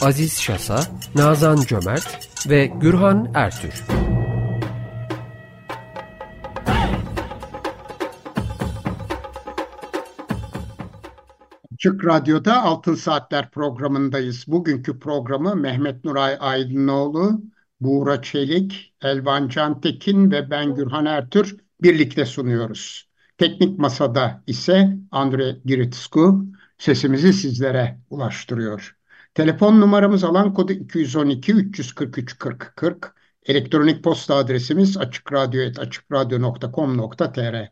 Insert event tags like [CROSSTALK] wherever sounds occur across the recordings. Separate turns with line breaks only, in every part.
Aziz Şasa, Nazan Cömert ve Gürhan Ertür.
Açık Radyo'da Altın Saatler programındayız. Bugünkü programı Mehmet Nuray Aydınoğlu, Buğra Çelik, Elvan Cantekin ve ben Gürhan Ertür birlikte sunuyoruz. Teknik Masada ise Andre Giritsku sesimizi sizlere ulaştırıyor. Telefon numaramız alan kodu 212 343 40 40. Elektronik posta adresimiz açıkradyo.com.tr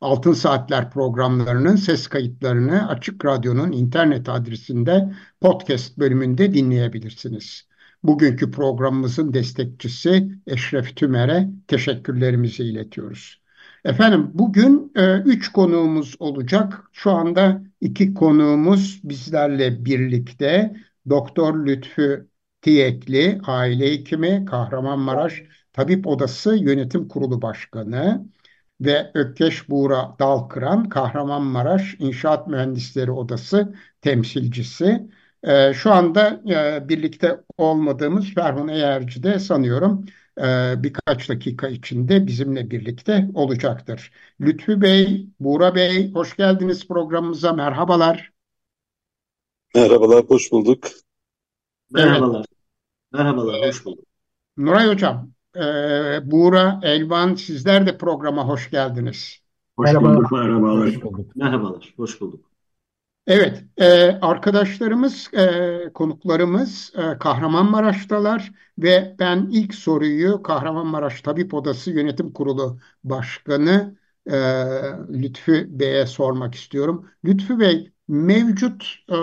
Altın Saatler programlarının ses kayıtlarını Açık Radyo'nun internet adresinde podcast bölümünde dinleyebilirsiniz. Bugünkü programımızın destekçisi Eşref Tümer'e teşekkürlerimizi iletiyoruz. Efendim bugün e, üç konuğumuz olacak. Şu anda iki konuğumuz bizlerle birlikte. Doktor Lütfü Tiyekli, aile hekimi, Kahramanmaraş Tabip Odası Yönetim Kurulu Başkanı ve Ökkeş Buğra Dalkıran, Kahramanmaraş İnşaat Mühendisleri Odası temsilcisi. Ee, şu anda e, birlikte olmadığımız Ferhun Eğerci de sanıyorum e, birkaç dakika içinde bizimle birlikte olacaktır. Lütfü Bey, Buğra Bey, hoş geldiniz programımıza. Merhabalar.
Merhabalar, hoş bulduk.
Merhabalar. Merhabalar, hoş bulduk.
Nuray Hocam, e, Buğra, Elvan sizler de programa hoş geldiniz.
Hoş merhabalar. bulduk, merhabalar. Hoş bulduk. Merhabalar, hoş bulduk.
Evet, e, arkadaşlarımız, e, konuklarımız e, Kahramanmaraş'talar ve ben ilk soruyu Kahramanmaraş Tabip Odası Yönetim Kurulu Başkanı e, Lütfü Bey'e sormak istiyorum. Lütfü Bey, mevcut e,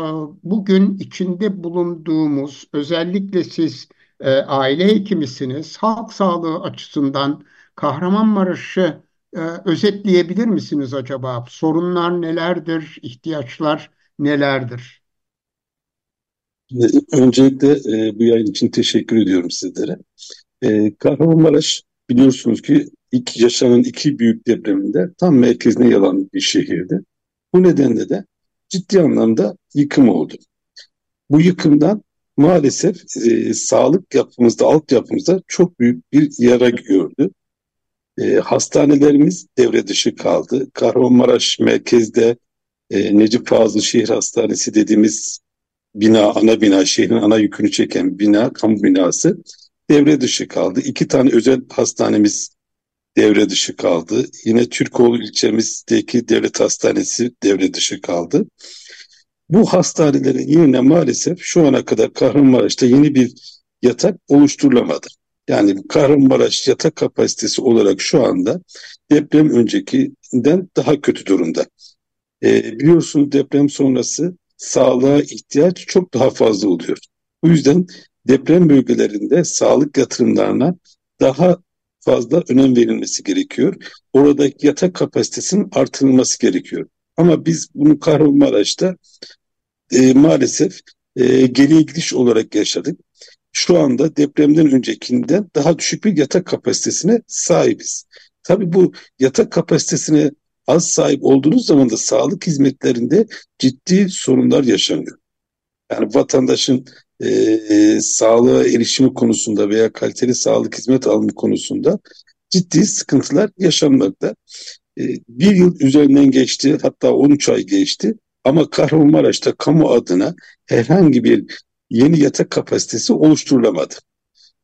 bugün içinde bulunduğumuz, özellikle siz e, aile hekimisiniz, halk sağlığı açısından Kahramanmaraş'ı e, özetleyebilir misiniz acaba? Sorunlar nelerdir, ihtiyaçlar nelerdir?
Öncelikle e, bu yayın için teşekkür ediyorum sizlere. E, Kahramanmaraş biliyorsunuz ki ilk yaşanan iki büyük depreminde tam merkezine yalan bir şehirdi. Bu nedenle de ciddi anlamda yıkım oldu. Bu yıkımdan maalesef e, sağlık yapımızda, altyapımızda çok büyük bir yara gördü. E, hastanelerimiz devre dışı kaldı. Kahramanmaraş merkezde e, Necip Fazıl Şehir Hastanesi dediğimiz bina, ana bina, şehrin ana yükünü çeken bina, kamu binası devre dışı kaldı. İki tane özel hastanemiz devre dışı kaldı. Yine Türkoğlu ilçemizdeki devlet hastanesi devre dışı kaldı. Bu hastanelerin yerine maalesef şu ana kadar Kahramanmaraş'ta yeni bir yatak oluşturulamadı. Yani Kahramanmaraş yatak kapasitesi olarak şu anda deprem öncekinden daha kötü durumda. E, biliyorsunuz deprem sonrası sağlığa ihtiyaç çok daha fazla oluyor. Bu yüzden deprem bölgelerinde sağlık yatırımlarına daha fazla önem verilmesi gerekiyor. Oradaki yatak kapasitesinin artırılması gerekiyor. Ama biz bunu Kahramanmaraş'ta e, maalesef e, geriye gidiş olarak yaşadık. Şu anda depremden öncekinden daha düşük bir yatak kapasitesine sahibiz. Tabii bu yatak kapasitesine az sahip olduğunuz zaman da sağlık hizmetlerinde ciddi sorunlar yaşanıyor. Yani vatandaşın e, e, sağlığa erişimi konusunda veya kaliteli sağlık hizmet alımı konusunda ciddi sıkıntılar yaşanmakta. E, bir yıl üzerinden geçti hatta 13 ay geçti ama Kahramanmaraş'ta kamu adına herhangi bir yeni yatak kapasitesi oluşturulamadı.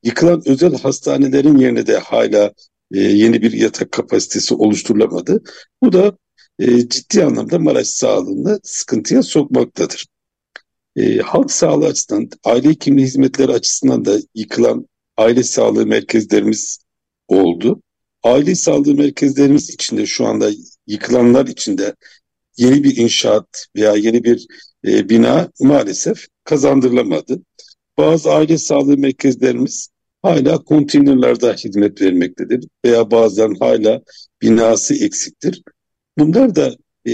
Yıkılan özel hastanelerin yerine de hala e, yeni bir yatak kapasitesi oluşturulamadı. Bu da e, ciddi anlamda Maraş sağlığını sıkıntıya sokmaktadır. E, halk sağlığı açısından, aile hekimliği hizmetleri açısından da yıkılan aile sağlığı merkezlerimiz oldu. Aile sağlığı merkezlerimiz içinde şu anda yıkılanlar içinde yeni bir inşaat veya yeni bir e, bina maalesef kazandırılamadı. bazı aile sağlığı merkezlerimiz hala konteynerlarda hizmet vermektedir veya bazen hala binası eksiktir. Bunlar da e,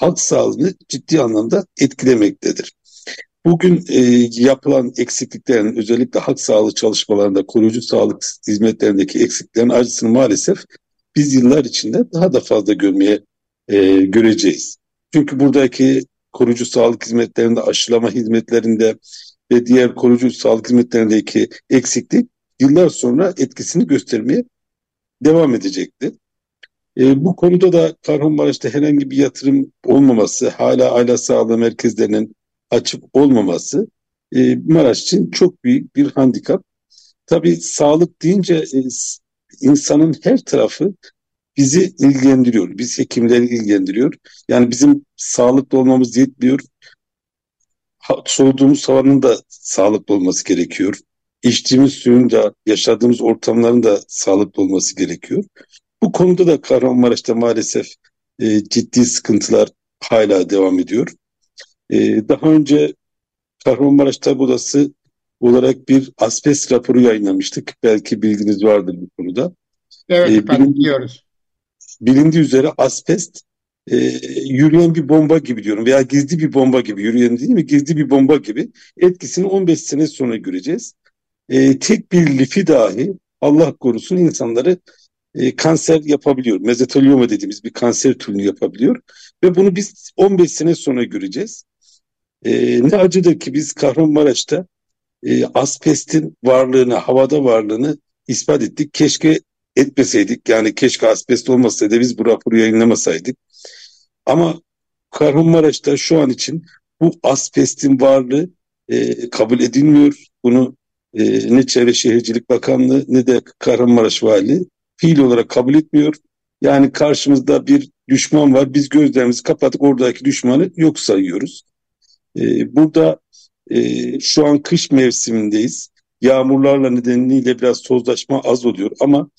halk sağlığını ciddi anlamda etkilemektedir. Bugün e, yapılan eksikliklerin özellikle halk sağlığı çalışmalarında koruyucu sağlık hizmetlerindeki eksikliklerin acısını maalesef biz yıllar içinde daha da fazla görmeye e, göreceğiz. Çünkü buradaki koruyucu sağlık hizmetlerinde, aşılama hizmetlerinde ve diğer koruyucu sağlık hizmetlerindeki eksiklik yıllar sonra etkisini göstermeye devam edecektir. E, bu konuda da Kahramanmaraş'ta herhangi bir yatırım olmaması, hala aile sağlığı merkezlerinin açık olmaması e, Maraş için çok büyük bir handikap. Tabii sağlık deyince e, insanın her tarafı bizi ilgilendiriyor. Biz hekimleri ilgilendiriyor. Yani bizim sağlıklı olmamız yetmiyor. Ha, soluduğumuz havanın da sağlıklı olması gerekiyor. İçtiğimiz suyun da, yaşadığımız ortamların da sağlıklı olması gerekiyor. Bu konuda da Kahramanmaraş'ta maalesef e, ciddi sıkıntılar hala devam ediyor. E, daha önce Kahramanmaraş Odası olarak bir asbest raporu yayınlamıştık. Belki bilginiz vardır bu konuda.
Evet e, efendim biliyoruz.
Bilindiği üzere asbest e, yürüyen bir bomba gibi diyorum veya gizli bir bomba gibi yürüyen değil mi? Gizli bir bomba gibi etkisini 15 sene sonra göreceğiz. E, tek bir lifi dahi Allah korusun insanları e, kanser yapabiliyor. Mezotelioma dediğimiz bir kanser türünü yapabiliyor. Ve bunu biz 15 sene sonra göreceğiz. E, ne acıdır ki biz Kahramanmaraş'ta e, asbestin varlığını, havada varlığını ispat ettik. Keşke etmeseydik. Yani keşke asbest olmasaydı biz bu raporu yayınlamasaydık. Ama Kahramanmaraş'ta şu an için bu asbestin varlığı e, kabul edilmiyor. Bunu e, ne Çevre Şehircilik Bakanlığı ne de Kahramanmaraş Vali fiil olarak kabul etmiyor. Yani karşımızda bir düşman var. Biz gözlerimizi kapatıp oradaki düşmanı yok sayıyoruz. Ee, burada e, şu an kış mevsimindeyiz. Yağmurlarla nedeniyle biraz tozlaşma az oluyor ama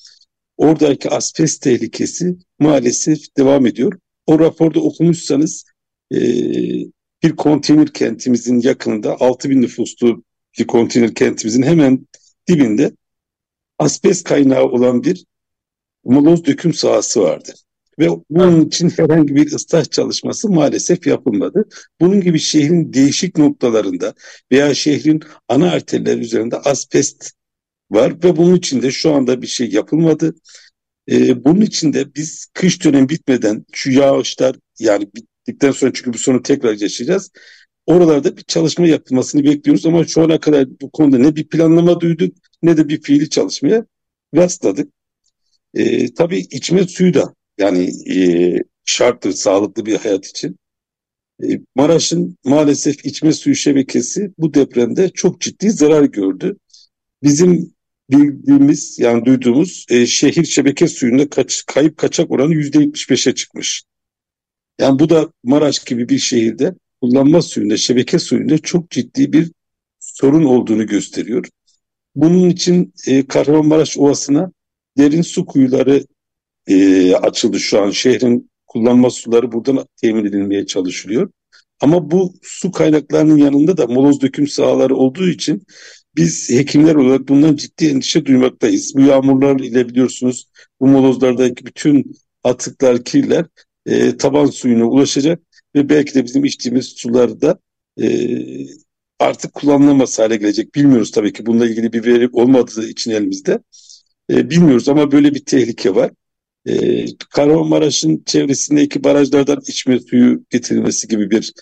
oradaki asbest tehlikesi maalesef devam ediyor. O raporda okumuşsanız e, bir konteyner kentimizin yakınında 6000 nüfuslu bir konteyner kentimizin hemen dibinde asbest kaynağı olan bir moloz döküm sahası vardı. Ve bunun için herhangi bir ıslah çalışması maalesef yapılmadı. Bunun gibi şehrin değişik noktalarında veya şehrin ana arterler üzerinde asbest var ve bunun için de şu anda bir şey yapılmadı. Ee, bunun için de biz kış dönemi bitmeden şu yağışlar yani bittikten sonra çünkü bu sonu tekrar yaşayacağız. Oralarda bir çalışma yapılmasını bekliyoruz ama şu ana kadar bu konuda ne bir planlama duyduk ne de bir fiili çalışmaya rastladık. E, tabii içme suyu da yani e, şarttır sağlıklı bir hayat için. E, Maraş'ın maalesef içme suyu şebekesi bu depremde çok ciddi zarar gördü. Bizim bildiğimiz yani duyduğumuz e, şehir şebeke suyunda kaç, kayıp kaçak oranı yüzde 75'e çıkmış. Yani bu da Maraş gibi bir şehirde kullanma suyunda, şebeke suyunda çok ciddi bir sorun olduğunu gösteriyor. Bunun için e, Kahramanmaraş Ovası'na derin su kuyuları e, açıldı şu an. Şehrin kullanma suları buradan temin edilmeye çalışılıyor. Ama bu su kaynaklarının yanında da moloz döküm sahaları olduğu için biz hekimler olarak bundan ciddi endişe duymaktayız. Bu yağmurlar ile biliyorsunuz bu molozlardaki bütün atıklar, kirler e, taban suyuna ulaşacak ve belki de bizim içtiğimiz sularda e, artık kullanılamaz hale gelecek. Bilmiyoruz tabii ki bununla ilgili bir veri olmadığı için elimizde. E, bilmiyoruz ama böyle bir tehlike var. E, Kahramanmaraş'ın çevresindeki barajlardan içme suyu getirilmesi gibi bir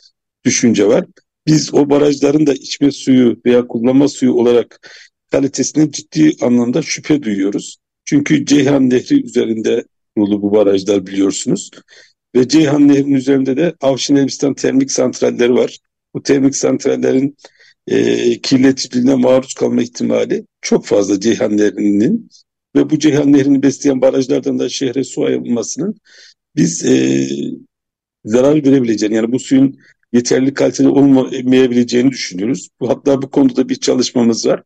düşünce var. Biz o barajların da içme suyu veya kullanma suyu olarak kalitesine ciddi anlamda şüphe duyuyoruz. Çünkü Ceyhan Nehri üzerinde kurulu bu barajlar biliyorsunuz. Ve Ceyhan Nehri'nin üzerinde de Avşin Elbistan termik santralleri var. Bu termik santrallerin e, kirleticiliğine maruz kalma ihtimali çok fazla Ceyhan Nehri'nin ve bu Ceyhan Nehri'ni besleyen barajlardan da şehre su ayrılmasının biz e, zarar verebileceğini yani bu suyun yeterli kaliteli olmayabileceğini düşünüyoruz. Hatta bu konuda bir çalışmamız var.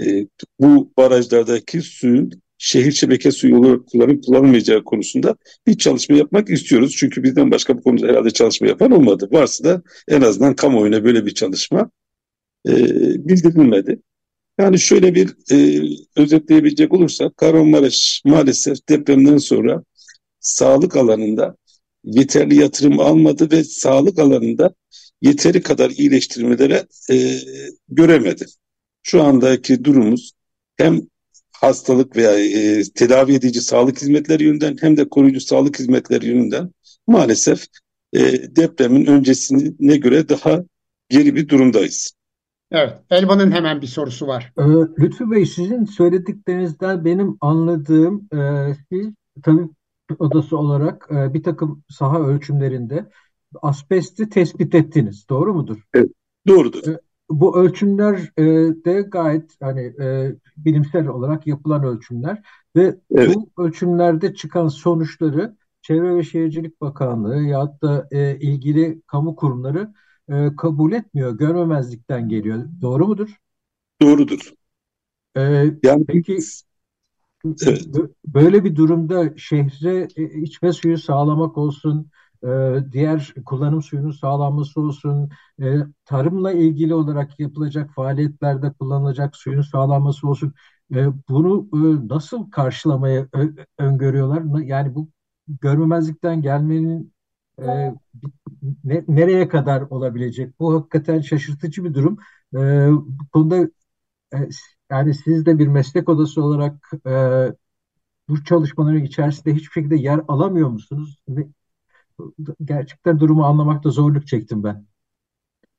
E, bu barajlardaki suyun şehir şebeke suyu olarak kullanıp kullanılmayacağı konusunda bir çalışma yapmak istiyoruz. Çünkü bizden başka bu konuda herhalde çalışma yapan olmadı. Varsa da en azından kamuoyuna böyle bir çalışma e, bildirilmedi. Yani şöyle bir e, özetleyebilecek olursak Kahramanmaraş maalesef depremden sonra sağlık alanında yeterli yatırım almadı ve sağlık alanında yeteri kadar iyileştirmelere e, göremedi. Şu andaki durumumuz hem hastalık veya e, tedavi edici sağlık hizmetleri yönünden hem de koruyucu sağlık hizmetleri yönünden maalesef e, depremin öncesine göre daha geri bir durumdayız.
Evet, Elvan'ın hemen bir sorusu var.
Ee, Lütfü Bey, sizin söylediklerinizden benim anladığım, e, siz tabip odası olarak e, bir takım saha ölçümlerinde asbesti tespit ettiniz, doğru mudur?
Evet, doğrudur. E,
bu ölçümler e, de gayet hani e, bilimsel olarak yapılan ölçümler ve evet. bu ölçümlerde çıkan sonuçları Çevre ve Şehircilik Bakanlığı ya da e, ilgili kamu kurumları e, kabul etmiyor, görmemezlikten geliyor. Doğru mudur?
Doğrudur.
E, yani peki evet. böyle bir durumda şehre e, içme suyu sağlamak olsun, e, diğer kullanım suyunun sağlanması olsun, e, tarımla ilgili olarak yapılacak faaliyetlerde kullanılacak suyun sağlanması olsun. E, bunu nasıl karşılamaya öngörüyorlar? Yani bu görmemezlikten gelmenin nereye kadar olabilecek? Bu hakikaten şaşırtıcı bir durum. Bu konuda yani siz de bir meslek odası olarak bu çalışmaların içerisinde hiçbir şekilde yer alamıyor musunuz? gerçekten durumu anlamakta zorluk çektim ben.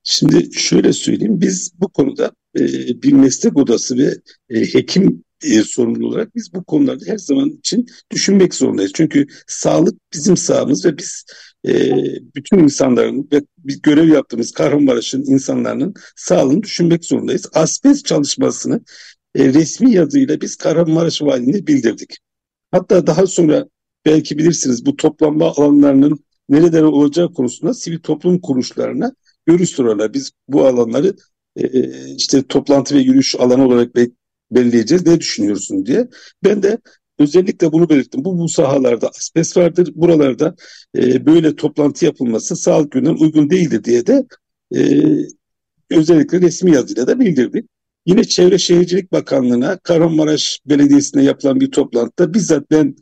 Şimdi şöyle söyleyeyim, biz bu konuda e, bir meslek odası ve e, hekim e, sorumlu olarak biz bu konularda her zaman için düşünmek zorundayız. Çünkü sağlık bizim sağımız ve biz e, bütün insanların ve biz görev yaptığımız Kahramanmaraş'ın insanların sağlığını düşünmek zorundayız. Asbest çalışmasını e, resmi yazıyla biz Kahramanmaraş Valiliğine bildirdik. Hatta daha sonra belki bilirsiniz bu toplanma alanlarının nereden olacağı konusunda sivil toplum kuruluşlarına görüş sorarlar. Biz bu alanları e, e, işte toplantı ve yürüyüş alanı olarak belirleyeceğiz. Ne düşünüyorsun diye. Ben de özellikle bunu belirttim. Bu, bu sahalarda asbest vardır. Buralarda e, böyle toplantı yapılması sağlık yönünden uygun değildir diye de e, özellikle resmi yazıyla da bildirdik. Yine Çevre Şehircilik Bakanlığı'na Kahramanmaraş Belediyesi'ne yapılan bir toplantıda bizzat ben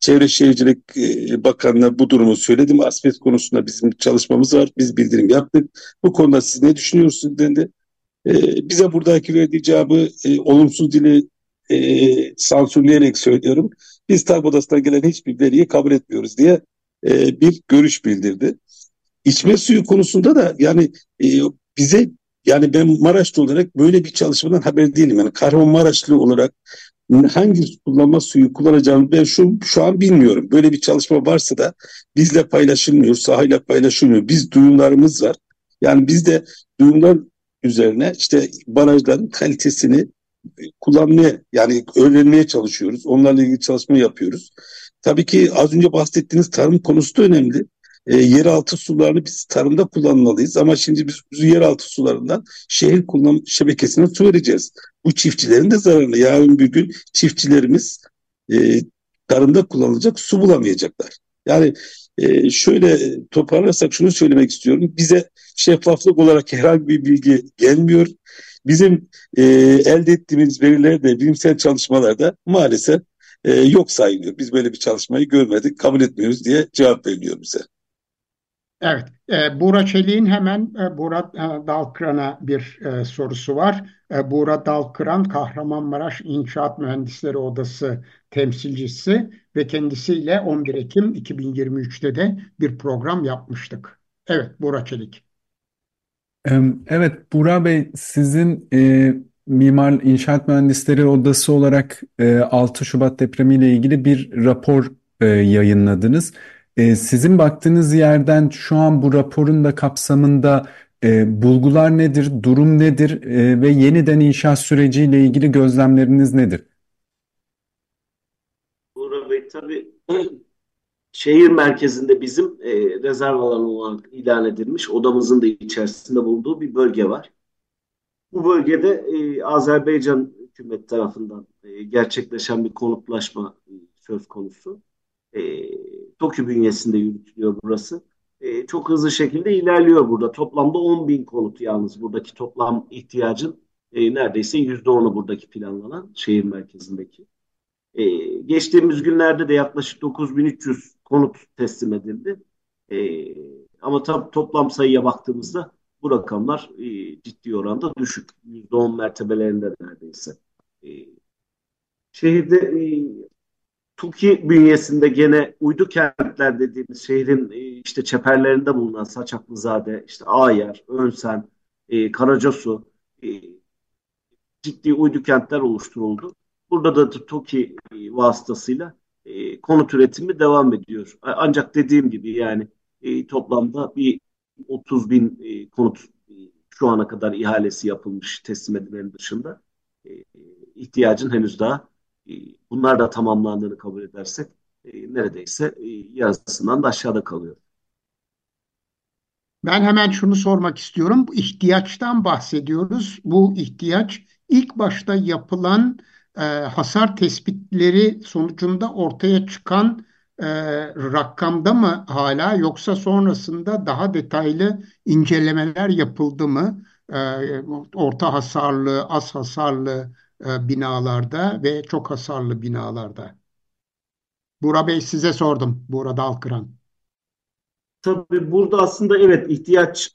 Çevre Şehircilik e, Bakanı'na bu durumu söyledim. Asbest konusunda bizim çalışmamız var. Biz bildirim yaptık. Bu konuda siz ne düşünüyorsunuz dedi. E, bize buradaki cevabı e, olumsuz dili e, sansürleyerek söylüyorum. Biz TAB Odası'ndan gelen hiçbir veriyi kabul etmiyoruz diye e, bir görüş bildirdi. İçme suyu konusunda da yani e, bize yani ben Maraşlı olarak böyle bir çalışmadan haber değilim. Yani Kahramanmaraşlı olarak hangi kullanma suyu kullanacağını ben şu, şu an bilmiyorum. Böyle bir çalışma varsa da bizle paylaşılmıyor, sahayla paylaşılmıyor. Biz duyumlarımız var. Yani biz de duyumlar üzerine işte barajların kalitesini kullanmaya yani öğrenmeye çalışıyoruz. Onlarla ilgili çalışma yapıyoruz. Tabii ki az önce bahsettiğiniz tarım konusu da önemli. E, yeraltı sularını biz tarımda kullanmalıyız ama şimdi biz yeraltı sularından şehir kullanım şebekesine su vereceğiz. Bu çiftçilerin de zararını. Yarın bir gün çiftçilerimiz e, tarımda kullanılacak su bulamayacaklar. Yani e, şöyle toparlarsak şunu söylemek istiyorum. Bize şeffaflık olarak [LAUGHS] herhangi bir bilgi gelmiyor. Bizim e, elde ettiğimiz veriler de bilimsel çalışmalarda maalesef e, yok sayılıyor. Biz böyle bir çalışmayı görmedik, kabul etmiyoruz diye cevap veriliyor bize.
Evet, e, Buğra Çelik'in hemen e, Buğra e, Dalkıran'a bir e, sorusu var. E, Buğra Dalkıran, Kahramanmaraş İnşaat Mühendisleri Odası temsilcisi ve kendisiyle 11 Ekim 2023'te de bir program yapmıştık. Evet, Buğra Çelik.
Evet, Buğra Bey, sizin e, Mimar İnşaat Mühendisleri Odası olarak e, 6 Şubat depremiyle ilgili bir rapor e, yayınladınız. E, sizin baktığınız yerden şu an bu raporun da kapsamında e, bulgular nedir, durum nedir e, ve yeniden inşaat süreciyle ilgili gözlemleriniz nedir?
Uğur Bey tabii [CLEARS THROAT] şehir merkezinde bizim e, rezerv alanı olarak ilan edilmiş odamızın da içerisinde bulunduğu bir bölge var. Bu bölgede e, Azerbaycan hükümet tarafından e, gerçekleşen bir konutlaşma e, söz konusu. E, TOKİ bünyesinde yürütülüyor burası. e, çok hızlı şekilde ilerliyor burada. Toplamda 10 bin konut yalnız buradaki toplam ihtiyacın e, neredeyse %10'u buradaki planlanan şehir merkezindeki. E, geçtiğimiz günlerde de yaklaşık 9300 konut teslim edildi. E, ama tabii toplam sayıya baktığımızda bu rakamlar e, ciddi oranda düşük. %10 mertebelerinde neredeyse. E, şehirde e, TUKİ bünyesinde gene uydu kentler dediğimiz şehrin e, işte çeperlerinde bulunan Saçaklızade, işte Ağyer, Önsen, e, Karacasu e, ciddi uydu kentler oluşturuldu. Burada da TOKİ e, vasıtasıyla e, konut üretimi devam ediyor. Ancak dediğim gibi yani e, toplamda bir 30 bin e, konut e, şu ana kadar ihalesi yapılmış teslim edilenin dışında e, ihtiyacın henüz daha e, bunlar da tamamlandığını kabul edersek e, neredeyse e, yarısından da aşağıda kalıyor.
Ben hemen şunu sormak istiyorum. Bu ihtiyaçtan bahsediyoruz. Bu ihtiyaç ilk başta yapılan e, hasar tespitleri sonucunda ortaya çıkan e, rakamda mı hala yoksa sonrasında daha detaylı incelemeler yapıldı mı? E, orta hasarlı, az hasarlı e, binalarda ve çok hasarlı binalarda. Buğra Bey size sordum. Buğra Dalkıran.
Tabii burada aslında evet ihtiyaç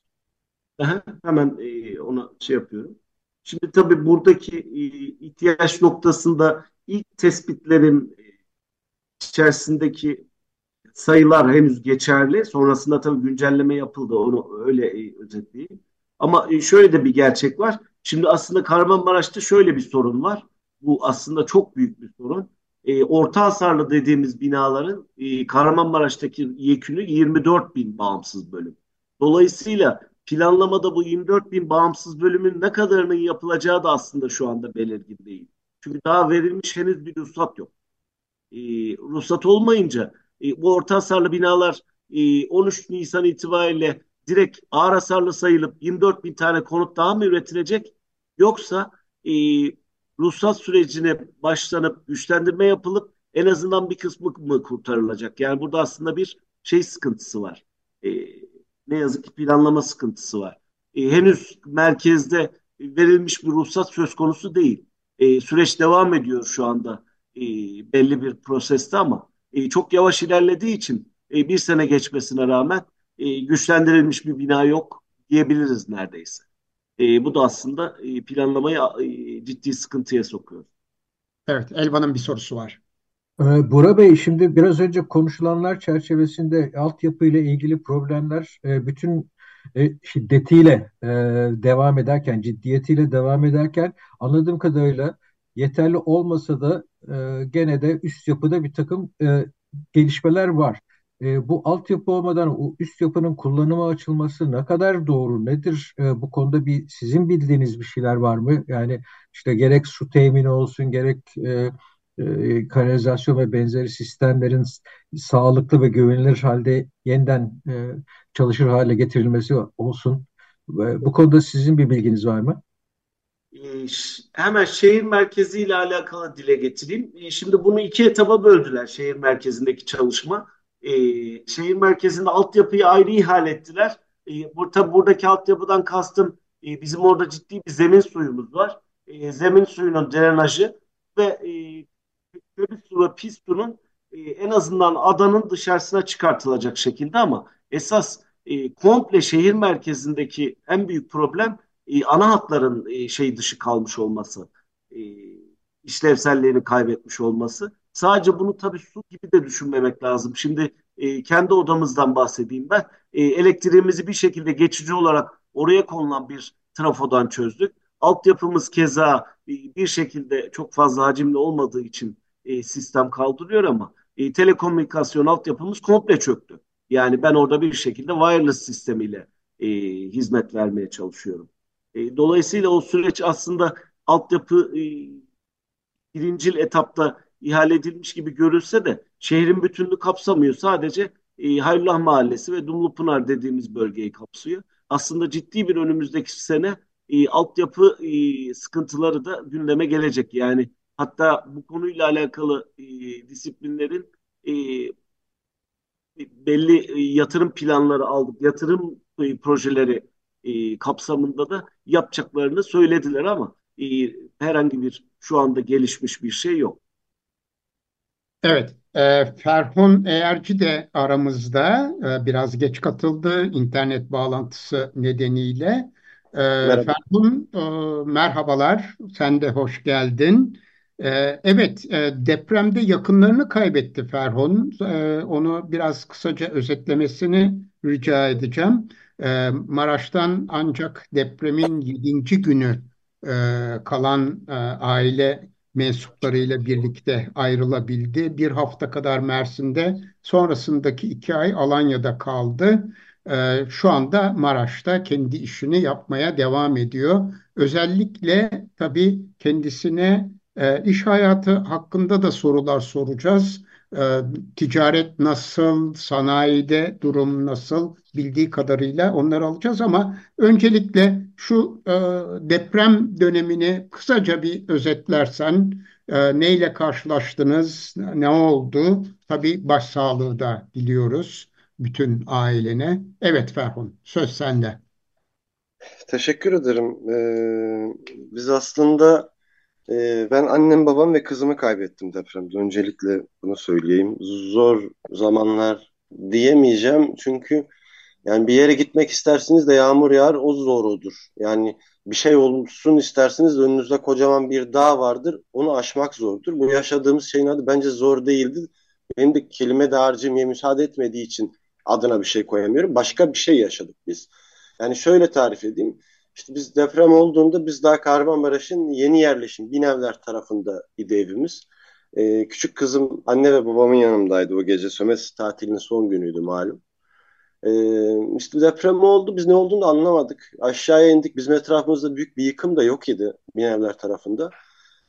hemen e, ona şey yapıyorum. Şimdi tabii buradaki e, ihtiyaç noktasında ilk tespitlerin içerisindeki sayılar henüz geçerli. Sonrasında tabii güncelleme yapıldı. Onu öyle özetleyeyim. Ama şöyle de bir gerçek var. Şimdi aslında Kahramanmaraş'ta şöyle bir sorun var. Bu aslında çok büyük bir sorun. E, orta hasarlı dediğimiz binaların e, Kahramanmaraş'taki yekünü 24 bin bağımsız bölüm. Dolayısıyla planlamada bu 24 bin bağımsız bölümün ne kadarının yapılacağı da aslında şu anda belirgin değil. Çünkü daha verilmiş henüz bir ruhsat yok. E, ruhsat olmayınca e, bu orta hasarlı binalar e, 13 Nisan itibariyle direkt ağır hasarlı sayılıp 24 bin tane konut daha mı üretilecek? Yoksa e, ruhsat sürecine başlanıp güçlendirme yapılıp en azından bir kısmı mı kurtarılacak? Yani burada aslında bir şey sıkıntısı var. E, ne yazık ki planlama sıkıntısı var. E, henüz merkezde verilmiş bir ruhsat söz konusu değil. E, süreç devam ediyor şu anda e, belli bir proseste ama e, çok yavaş ilerlediği için e, bir sene geçmesine rağmen e, güçlendirilmiş bir bina yok diyebiliriz neredeyse. E, bu da aslında e, planlamayı e, ciddi sıkıntıya sokuyor.
Evet, Elvan'ın bir sorusu var.
Ee, Bora Bey, şimdi biraz önce konuşulanlar çerçevesinde altyapı ile ilgili problemler e, bütün e, şiddetiyle e, devam ederken, ciddiyetiyle devam ederken anladığım kadarıyla yeterli olmasa da gene de üst yapıda bir takım gelişmeler var e, bu altyapı olmadan o üst yapının kullanıma açılması ne kadar doğru nedir? E, bu konuda bir sizin bildiğiniz bir şeyler var mı? Yani işte gerek su temini olsun gerek e, e, kanalizasyon ve benzeri sistemlerin sağlıklı ve güvenilir halde yeniden e, çalışır hale getirilmesi olsun. E, bu konuda sizin bir bilginiz var mı?
Ee, hemen şehir merkeziyle alakalı dile getireyim. Şimdi bunu iki etaba böldüler şehir merkezindeki çalışma e, şehir merkezinde altyapıyı ayrı ihale ettiler. E, bu, tabi buradaki altyapıdan kastım e, bizim orada ciddi bir zemin suyumuz var. E, zemin suyunun drenajı ve e, kömür su ve pis suyun e, en azından adanın dışarısına çıkartılacak şekilde ama esas e, komple şehir merkezindeki en büyük problem e, ana hatların e, şey dışı kalmış olması. E, işlevselliğini kaybetmiş olması. Sadece bunu tabii su gibi de düşünmemek lazım. Şimdi e, kendi odamızdan bahsedeyim ben. E, elektriğimizi bir şekilde geçici olarak oraya konulan bir trafodan çözdük. Altyapımız keza e, bir şekilde çok fazla hacimli olmadığı için e, sistem kaldırıyor ama e, telekomünikasyon altyapımız komple çöktü. Yani ben orada bir şekilde wireless sistemiyle e, hizmet vermeye çalışıyorum. E, dolayısıyla o süreç aslında altyapı e, birincil etapta ihale edilmiş gibi görülse de şehrin bütününü kapsamıyor. Sadece e, Hayrullah Mahallesi ve Dumlupınar dediğimiz bölgeyi kapsıyor. Aslında ciddi bir önümüzdeki sene e, altyapı e, sıkıntıları da gündeme gelecek. Yani hatta bu konuyla alakalı e, disiplinlerin e, belli yatırım planları aldık. Yatırım projeleri kapsamında da yapacaklarını söylediler ama herhangi bir şu anda gelişmiş bir şey yok.
Evet, e, Ferhun Eğerci de aramızda e, biraz geç katıldı internet bağlantısı nedeniyle. E,
Merhaba.
Ferhun e, merhabalar, sen de hoş geldin. E, evet, e, depremde yakınlarını kaybetti Ferhun. E, onu biraz kısaca özetlemesini rica edeceğim. E, Maraş'tan ancak depremin 7. günü e, kalan e, aile mensuplarıyla birlikte ayrılabildi. Bir hafta kadar Mersin'de, sonrasındaki iki ay Alanya'da kaldı. Ee, şu anda Maraş'ta kendi işini yapmaya devam ediyor. Özellikle tabii kendisine e, iş hayatı hakkında da sorular soracağız. E, ticaret nasıl, sanayide durum nasıl bildiği kadarıyla onları alacağız ama öncelikle şu e, deprem dönemini kısaca bir özetlersen e, neyle karşılaştınız, ne oldu? Tabii başsağlığı da diliyoruz bütün ailene. Evet Ferhun, söz sende.
Teşekkür ederim. Ee, biz aslında e, ben annem, babam ve kızımı kaybettim depremde. Öncelikle bunu söyleyeyim. Zor zamanlar diyemeyeceğim çünkü yani bir yere gitmek istersiniz de yağmur yağar o zorudur. Yani bir şey olsun istersiniz de önünüzde kocaman bir dağ vardır. Onu aşmak zordur. Bu yaşadığımız şeyin adı bence zor değildi. Benim de kelime dağarcığım müsaade etmediği için adına bir şey koyamıyorum. Başka bir şey yaşadık biz. Yani şöyle tarif edeyim. İşte biz deprem olduğunda biz daha Kahramanmaraş'ın yeni yerleşim Binevler tarafında idi evimiz. Ee, küçük kızım anne ve babamın yanımdaydı o gece. Sömes tatilinin son günüydü malum. Ee, işte deprem oldu. Biz ne olduğunu da anlamadık. Aşağıya indik. Bizim etrafımızda büyük bir yıkım da yok idi Binevler tarafında.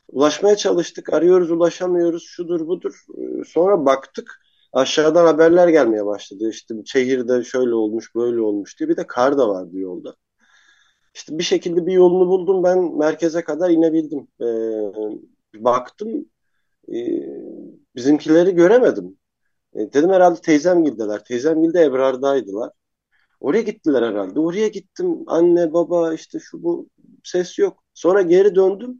Ulaşmaya çalıştık. Arıyoruz ulaşamıyoruz. Şudur budur. Ee, sonra baktık. Aşağıdan haberler gelmeye başladı. İşte şehirde şöyle olmuş böyle olmuş diye. Bir de kar da vardı yolda. İşte bir şekilde bir yolunu buldum. Ben merkeze kadar inebildim. Ee, baktım. E, bizimkileri göremedim. E, dedim herhalde teyzem gildeler. Teyzem gilde Ebrar'daydılar. Oraya gittiler herhalde. Oraya gittim. Anne, baba işte şu bu ses yok. Sonra geri döndüm.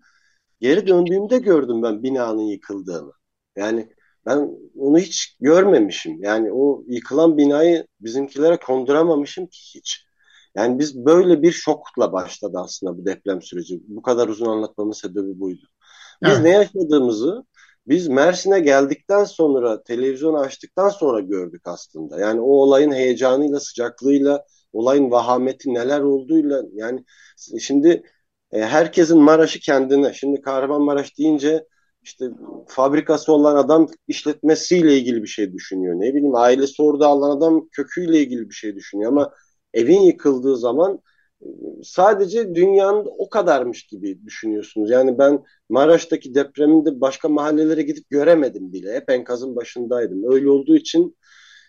Geri döndüğümde gördüm ben binanın yıkıldığını. Yani ben onu hiç görmemişim. Yani o yıkılan binayı bizimkilere konduramamışım ki hiç. Yani biz böyle bir şokla başladı aslında bu deprem süreci. Bu kadar uzun anlatmamın sebebi buydu. Biz evet. ne yaşadığımızı biz Mersin'e geldikten sonra, televizyonu açtıktan sonra gördük aslında. Yani o olayın heyecanıyla, sıcaklığıyla, olayın vahameti neler olduğuyla yani şimdi e, herkesin Maraş'ı kendine. Şimdi Kahramanmaraş deyince işte fabrikası olan adam işletmesiyle ilgili bir şey düşünüyor. Ne bileyim ailesi orada alan adam köküyle ilgili bir şey düşünüyor ama evin yıkıldığı zaman sadece dünyanın o kadarmış gibi düşünüyorsunuz. Yani ben Maraş'taki depreminde başka mahallelere gidip göremedim bile. Hep enkazın başındaydım. Öyle olduğu için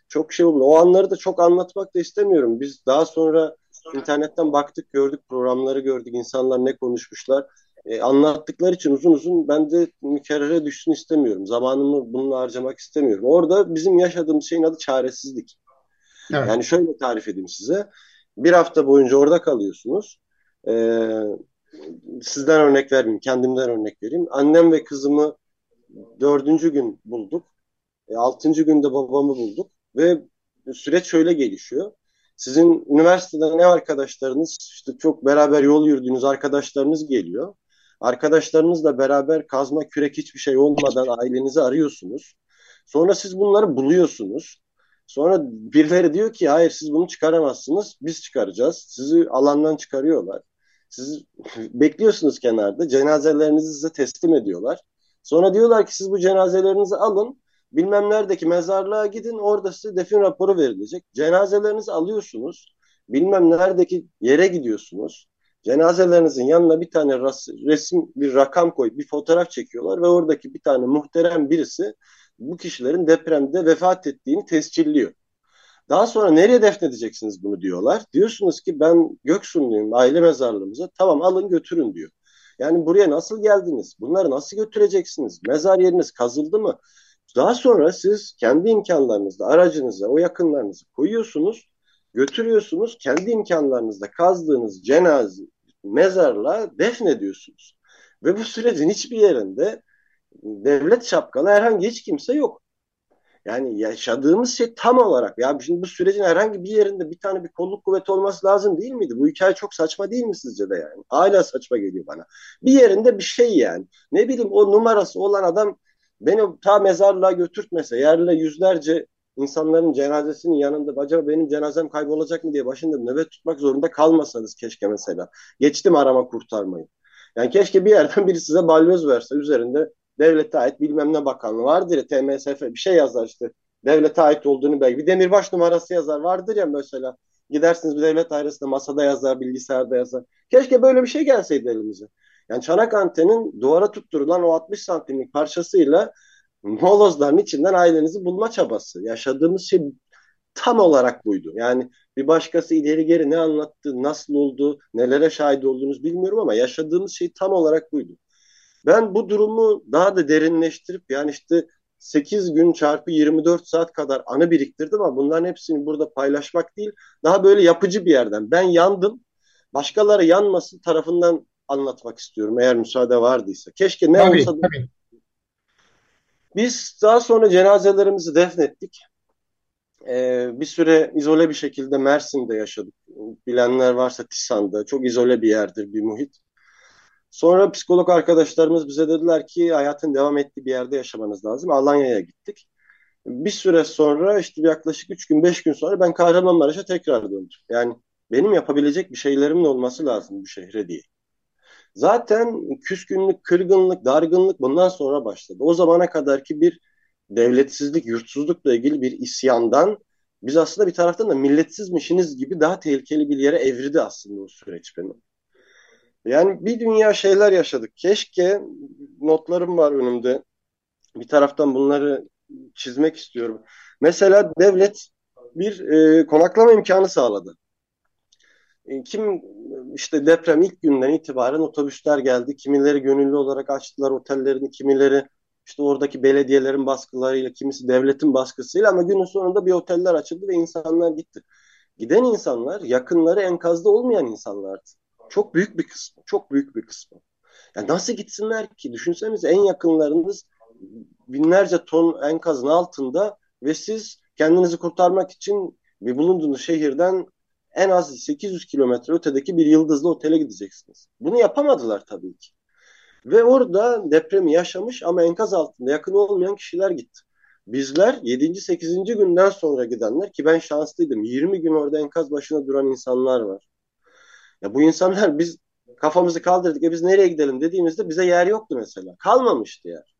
çok şey oldu. O anları da çok anlatmak da istemiyorum. Biz daha sonra internetten baktık, gördük, programları gördük, insanlar ne konuşmuşlar. E, anlattıkları için uzun uzun ben de mükerrere düşsün istemiyorum. Zamanımı bununla harcamak istemiyorum. Orada bizim yaşadığımız şeyin adı çaresizlik. Evet. Yani şöyle tarif edeyim size. Bir hafta boyunca orada kalıyorsunuz. Ee, sizden örnek vermeyeyim, kendimden örnek vereyim. Annem ve kızımı dördüncü gün bulduk. E, altıncı günde babamı bulduk. Ve süreç şöyle gelişiyor. Sizin üniversiteden ne arkadaşlarınız, işte çok beraber yol yürüdüğünüz arkadaşlarınız geliyor. Arkadaşlarınızla beraber kazma kürek hiçbir şey olmadan ailenizi arıyorsunuz. Sonra siz bunları buluyorsunuz. Sonra birileri diyor ki hayır siz bunu çıkaramazsınız. Biz çıkaracağız. Sizi alandan çıkarıyorlar. Siz [LAUGHS] bekliyorsunuz kenarda. Cenazelerinizi size teslim ediyorlar. Sonra diyorlar ki siz bu cenazelerinizi alın. Bilmem neredeki mezarlığa gidin. Orada size defin raporu verilecek. Cenazelerinizi alıyorsunuz. Bilmem neredeki yere gidiyorsunuz. Cenazelerinizin yanına bir tane resim, bir rakam koyup bir fotoğraf çekiyorlar ve oradaki bir tane muhterem birisi bu kişilerin depremde vefat ettiğini tescilliyor. Daha sonra nereye defnedeceksiniz bunu diyorlar. Diyorsunuz ki ben Göksunluyum aile mezarlığımıza. Tamam alın götürün diyor. Yani buraya nasıl geldiniz? Bunları nasıl götüreceksiniz? Mezar yeriniz kazıldı mı? Daha sonra siz kendi imkanlarınızla aracınıza o yakınlarınızı koyuyorsunuz, götürüyorsunuz, kendi imkanlarınızla kazdığınız cenaze, mezarla defnediyorsunuz. Ve bu sürecin hiçbir yerinde devlet şapkalı herhangi hiç kimse yok. Yani yaşadığımız şey tam olarak ya şimdi bu sürecin herhangi bir yerinde bir tane bir kolluk kuvveti olması lazım değil miydi? Bu hikaye çok saçma değil mi sizce de yani? Hala saçma geliyor bana. Bir yerinde bir şey yani. Ne bileyim o numarası olan adam beni ta mezarlığa götürtmese yerle yüzlerce insanların cenazesinin yanında acaba benim cenazem kaybolacak mı diye başında nöbet tutmak zorunda kalmasanız keşke mesela. Geçtim arama kurtarmayı. Yani keşke bir yerden [LAUGHS] biri size balyoz verse üzerinde devlete ait bilmem ne bakanlığı vardır ya TMSF bir şey yazar işte devlete ait olduğunu belki bir demirbaş numarası yazar vardır ya mesela gidersiniz bir devlet dairesinde masada yazar bilgisayarda yazar. Keşke böyle bir şey gelseydi elimize. Yani çanak antenin duvara tutturulan o 60 santimlik parçasıyla molozların içinden ailenizi bulma çabası. Yaşadığımız şey tam olarak buydu. Yani bir başkası ileri geri ne anlattı, nasıl oldu, nelere şahit olduğunuz bilmiyorum ama yaşadığımız şey tam olarak buydu. Ben bu durumu daha da derinleştirip yani işte 8 gün çarpı 24 saat kadar anı biriktirdim ama bunların hepsini burada paylaşmak değil. Daha böyle yapıcı bir yerden. Ben yandım. Başkaları yanmasın tarafından anlatmak istiyorum eğer müsaade vardıysa. Keşke ne tabii, olsa da... Tabii. Biz daha sonra cenazelerimizi defnettik. Ee, bir süre izole bir şekilde Mersin'de yaşadık. Bilenler varsa Tisan'da. Çok izole bir yerdir, bir muhit. Sonra psikolog arkadaşlarımız bize dediler ki hayatın devam ettiği bir yerde yaşamanız lazım. Alanya'ya gittik. Bir süre sonra işte yaklaşık 3 gün 5 gün sonra ben Kahramanmaraş'a tekrar döndüm. Yani benim yapabilecek bir şeylerimin olması lazım bu şehre diye. Zaten küskünlük, kırgınlık, dargınlık bundan sonra başladı. O zamana kadar ki bir devletsizlik, yurtsuzlukla ilgili bir isyandan biz aslında bir taraftan da milletsizmişiniz gibi daha tehlikeli bir yere evridi aslında o süreç benim. Yani bir dünya şeyler yaşadık. Keşke notlarım var önümde. Bir taraftan bunları çizmek istiyorum. Mesela devlet bir e, konaklama imkanı sağladı. E, kim işte deprem ilk günden itibaren otobüsler geldi. Kimileri gönüllü olarak açtılar otellerini, kimileri işte oradaki belediyelerin baskılarıyla, kimisi devletin baskısıyla ama günün sonunda bir oteller açıldı ve insanlar gitti. Giden insanlar yakınları enkazda olmayan insanlardı. Çok büyük bir kısmı. Çok büyük bir kısmı. Yani nasıl gitsinler ki? Düşünseniz en yakınlarınız binlerce ton enkazın altında ve siz kendinizi kurtarmak için bir bulunduğunuz şehirden en az 800 kilometre ötedeki bir yıldızlı otele gideceksiniz. Bunu yapamadılar tabii ki. Ve orada depremi yaşamış ama enkaz altında yakın olmayan kişiler gitti. Bizler 7. 8. günden sonra gidenler ki ben şanslıydım. 20 gün orada enkaz başına duran insanlar var. Ya bu insanlar biz kafamızı kaldırdık. E biz nereye gidelim dediğimizde bize yer yoktu mesela. Kalmamıştı yer.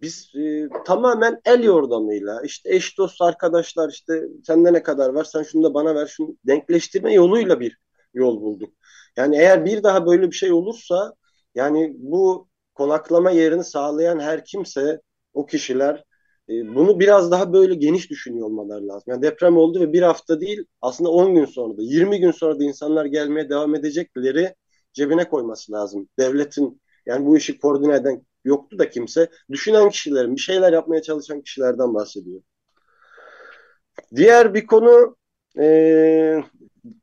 Biz e, tamamen el yordamıyla işte eş dost arkadaşlar işte sende ne kadar var sen şunu da bana ver şunu denkleştirme yoluyla bir yol bulduk. Yani eğer bir daha böyle bir şey olursa yani bu konaklama yerini sağlayan her kimse o kişiler e, bunu biraz daha böyle geniş düşünüyor olmaları lazım. Yani deprem oldu ve bir hafta değil aslında 10 gün sonra da 20 gün sonra da insanlar gelmeye devam edecekleri cebine koyması lazım. Devletin yani bu işi koordine eden yoktu da kimse. Düşünen kişilerin, bir şeyler yapmaya çalışan kişilerden bahsediyor. Diğer bir konu e,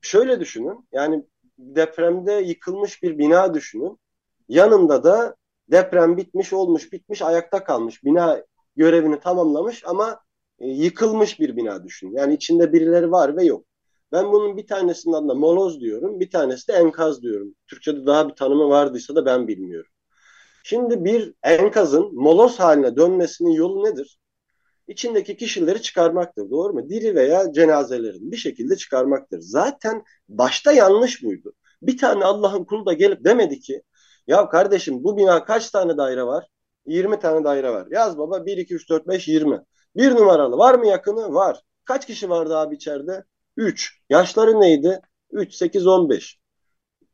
şöyle düşünün. Yani depremde yıkılmış bir bina düşünün. Yanında da deprem bitmiş, olmuş, bitmiş, ayakta kalmış. Bina görevini tamamlamış ama e, yıkılmış bir bina düşün. Yani içinde birileri var ve yok. Ben bunun bir tanesinin adına moloz diyorum, bir tanesi de enkaz diyorum. Türkçe'de daha bir tanımı vardıysa da ben bilmiyorum. Şimdi bir enkazın moloz haline dönmesinin yolu nedir? İçindeki kişileri çıkarmaktır. Doğru mu? Diri veya cenazelerin bir şekilde çıkarmaktır. Zaten başta yanlış buydu. Bir tane Allah'ın kulu da gelip demedi ki ya kardeşim bu bina kaç tane daire var? 20 tane daire var. Yaz baba 1, 2, 3, 4, 5, 20. Bir numaralı var mı yakını? Var. Kaç kişi vardı abi içeride? 3. Yaşları neydi? 3, 8, 15.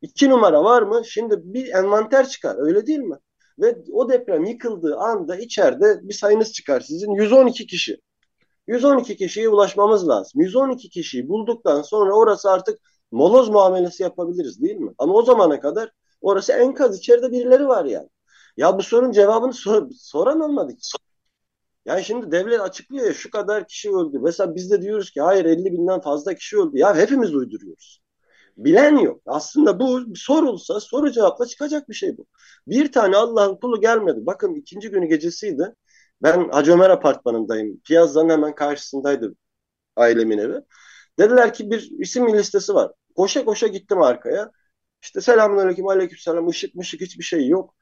2 numara var mı? Şimdi bir envanter çıkar. Öyle değil mi? Ve o deprem yıkıldığı anda içeride bir sayınız çıkar sizin 112 kişi. 112 kişiye ulaşmamız lazım. 112 kişiyi bulduktan sonra orası artık moloz muamelesi yapabiliriz değil mi? Ama o zamana kadar orası enkaz içeride birileri var yani. Ya bu sorunun cevabını sor, soran olmadı ki. Yani şimdi devlet açıklıyor ya şu kadar kişi öldü. Mesela biz de diyoruz ki hayır 50 binden fazla kişi öldü. Ya hepimiz uyduruyoruz. Bilen yok. Aslında bu sorulsa soru cevapla çıkacak bir şey bu. Bir tane Allah'ın kulu gelmedi. Bakın ikinci günü gecesiydi. Ben Hacı Ömer apartmanındayım. Piyazza'nın hemen karşısındaydı ailemin evi. Dediler ki bir isim listesi var. Koşa koşa gittim arkaya. İşte selamünaleyküm, aleykümselam, ışık mışık hiçbir şey yok.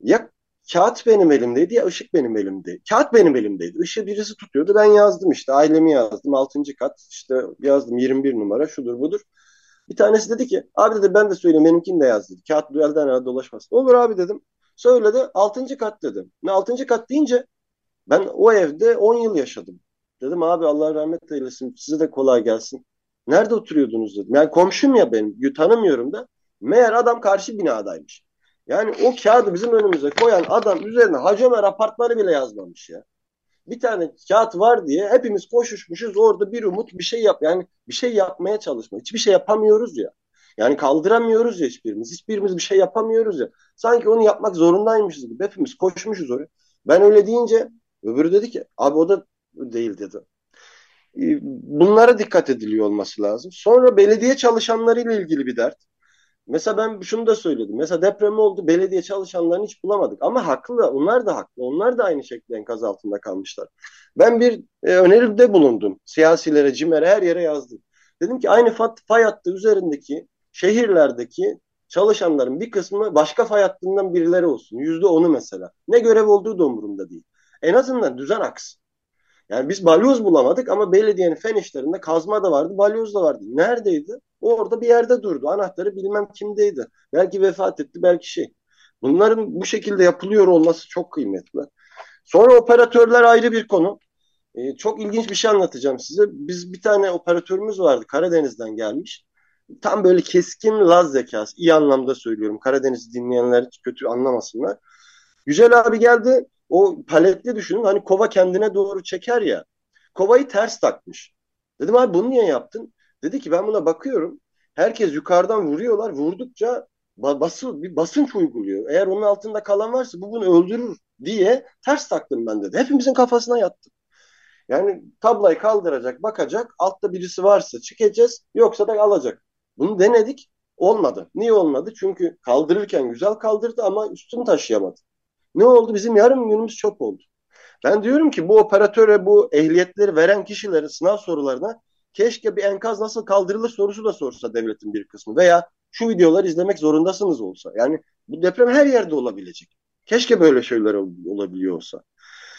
Ya kağıt benim elimdeydi ya ışık benim elimdeydi. Kağıt benim elimdeydi. Işığı birisi tutuyordu. Ben yazdım işte. Ailemi yazdım. 6. kat işte yazdım 21 numara şudur budur. Bir tanesi dedi ki abi dedi ben de söyleyeyim benimkini de yaz dedi. Kağıt elden ele dolaşmasın. Olur abi dedim. Söyledi 6. kat dedim. Ne 6. kat deyince ben o evde 10 yıl yaşadım. Dedim abi Allah rahmet eylesin size de kolay gelsin. Nerede oturuyordunuz dedim. Yani komşum ya benim tanımıyorum da. Meğer adam karşı binadaymış. Yani o kağıdı bizim önümüze koyan adam üzerine Hacı Ömer apartmanı bile yazmamış ya. Bir tane kağıt var diye hepimiz koşuşmuşuz orada bir umut bir şey yap. Yani bir şey yapmaya çalışma. Hiçbir şey yapamıyoruz ya. Yani kaldıramıyoruz ya hiçbirimiz. Hiçbirimiz bir şey yapamıyoruz ya. Sanki onu yapmak zorundaymışız gibi. Hepimiz koşmuşuz oraya. Ben öyle deyince öbürü dedi ki abi o da değil dedi. Ee, bunlara dikkat ediliyor olması lazım. Sonra belediye çalışanlarıyla ilgili bir dert. Mesela ben şunu da söyledim. Mesela deprem oldu. Belediye çalışanlarını hiç bulamadık. Ama haklı. Onlar da haklı. Onlar da aynı şekilde enkaz altında kalmışlar. Ben bir e, öneride bulundum. Siyasilere, CİMER'e her yere yazdım. Dedim ki aynı fay hattı üzerindeki şehirlerdeki çalışanların bir kısmı başka fay hattından birileri olsun. Yüzde onu mesela. Ne görev olduğu da umurumda değil. En azından düzen aksın. Yani biz balyoz bulamadık ama belediyenin fen işlerinde kazma da vardı, balyoz da vardı. Neredeydi? Orada bir yerde durdu. Anahtarı bilmem kimdeydi. Belki vefat etti, belki şey. Bunların bu şekilde yapılıyor olması çok kıymetli. Sonra operatörler ayrı bir konu. Ee, çok ilginç bir şey anlatacağım size. Biz bir tane operatörümüz vardı. Karadeniz'den gelmiş. Tam böyle keskin laz zekası. İyi anlamda söylüyorum. Karadeniz dinleyenler kötü anlamasınlar. Yücel abi geldi. O paletli düşünün. Hani kova kendine doğru çeker ya. Kovayı ters takmış. Dedim abi bunu niye yaptın? Dedi ki ben buna bakıyorum. Herkes yukarıdan vuruyorlar. Vurdukça bası, bir basınç uyguluyor. Eğer onun altında kalan varsa bu bunu öldürür diye ters taktım ben dedi. Hepimizin kafasına yattı. Yani tablayı kaldıracak, bakacak. Altta birisi varsa çıkacağız, yoksa da alacak. Bunu denedik, olmadı. Niye olmadı? Çünkü kaldırırken güzel kaldırdı ama üstünü taşıyamadı. Ne oldu? Bizim yarım günümüz çöp oldu. Ben diyorum ki bu operatöre bu ehliyetleri veren kişilerin sınav sorularına keşke bir enkaz nasıl kaldırılır sorusu da sorsa devletin bir kısmı veya şu videoları izlemek zorundasınız olsa. Yani bu deprem her yerde olabilecek. Keşke böyle şeyler ol, olabiliyor olsa.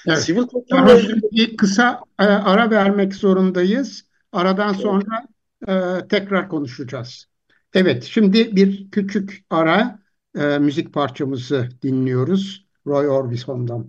Evet. Sivil toplumla bir kısa e, ara vermek zorundayız. Aradan sonra e, tekrar konuşacağız. Evet, şimdi bir küçük ara e, müzik parçamızı dinliyoruz Roy Orbison'dan.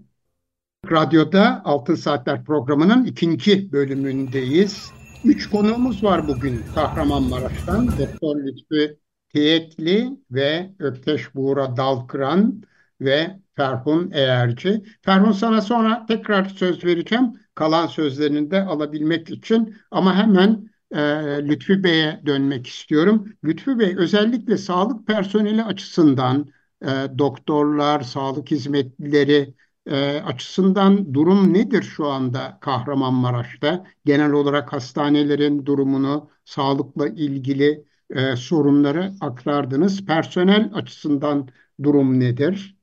Radyoda Altın Saatler programının ikinci bölümündeyiz. Üç konuğumuz var bugün Kahramanmaraş'tan. Doktor Lütfü Tiyetli ve Ökteş Buğra Dalkıran ve Ferhun Eğerci. Ferhun sana sonra tekrar söz vereceğim. Kalan sözlerini de alabilmek için. Ama hemen e, Lütfü Bey'e dönmek istiyorum. Lütfü Bey özellikle sağlık personeli açısından e, doktorlar, sağlık hizmetlileri e, açısından durum nedir şu anda Kahramanmaraş'ta? Genel olarak hastanelerin durumunu, sağlıkla ilgili e, sorunları aktardınız. Personel açısından durum nedir?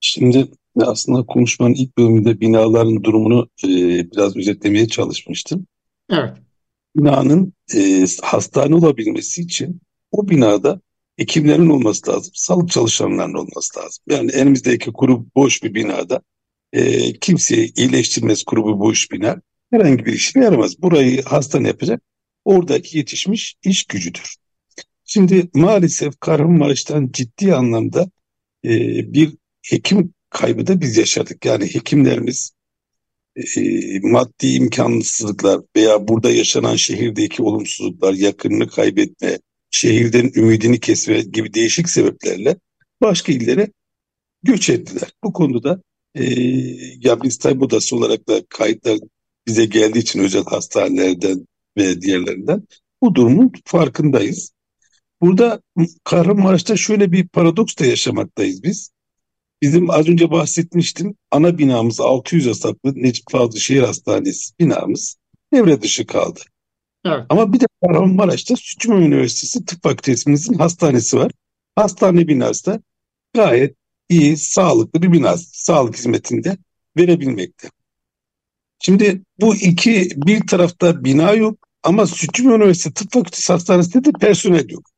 Şimdi aslında konuşmanın ilk bölümünde binaların durumunu e, biraz özetlemeye çalışmıştım.
Evet.
Binanın e, hastane olabilmesi için o binada hekimlerin olması lazım, sağlık çalışanlarının olması lazım. Yani elimizdeki kuru boş bir binada e, kimseyi iyileştirmez kuru boş bina herhangi bir işine yaramaz. Burayı hastane yapacak oradaki yetişmiş iş gücüdür. Şimdi maalesef Kahramanmaraş'tan ciddi anlamda e, bir hekim kaybı da biz yaşadık. Yani hekimlerimiz e, maddi imkansızlıklar veya burada yaşanan şehirdeki olumsuzluklar, yakınını kaybetme, şehirden ümidini kesme gibi değişik sebeplerle başka illere göç ettiler. Bu konuda e, ya biz tabi odası olarak da kayıtlar bize geldiği için özel hastanelerden ve diğerlerinden bu durumun farkındayız. Burada Kahramanmaraş'ta şöyle bir paradoks da yaşamaktayız biz. Bizim az önce bahsetmiştim ana binamız 600 yasaklı Necip Fazıl Şehir Hastanesi binamız devre dışı kaldı. Evet. Ama bir de Kahramanmaraş'ta Sütçüman Üniversitesi Tıp Fakültesimizin hastanesi var. Hastane binası da gayet iyi, sağlıklı bir bina. Sağlık hizmetinde verebilmekte. Şimdi bu iki bir tarafta bina yok ama Sütçüman Üniversitesi Tıp Fakültesi Hastanesi'nde de personel yok.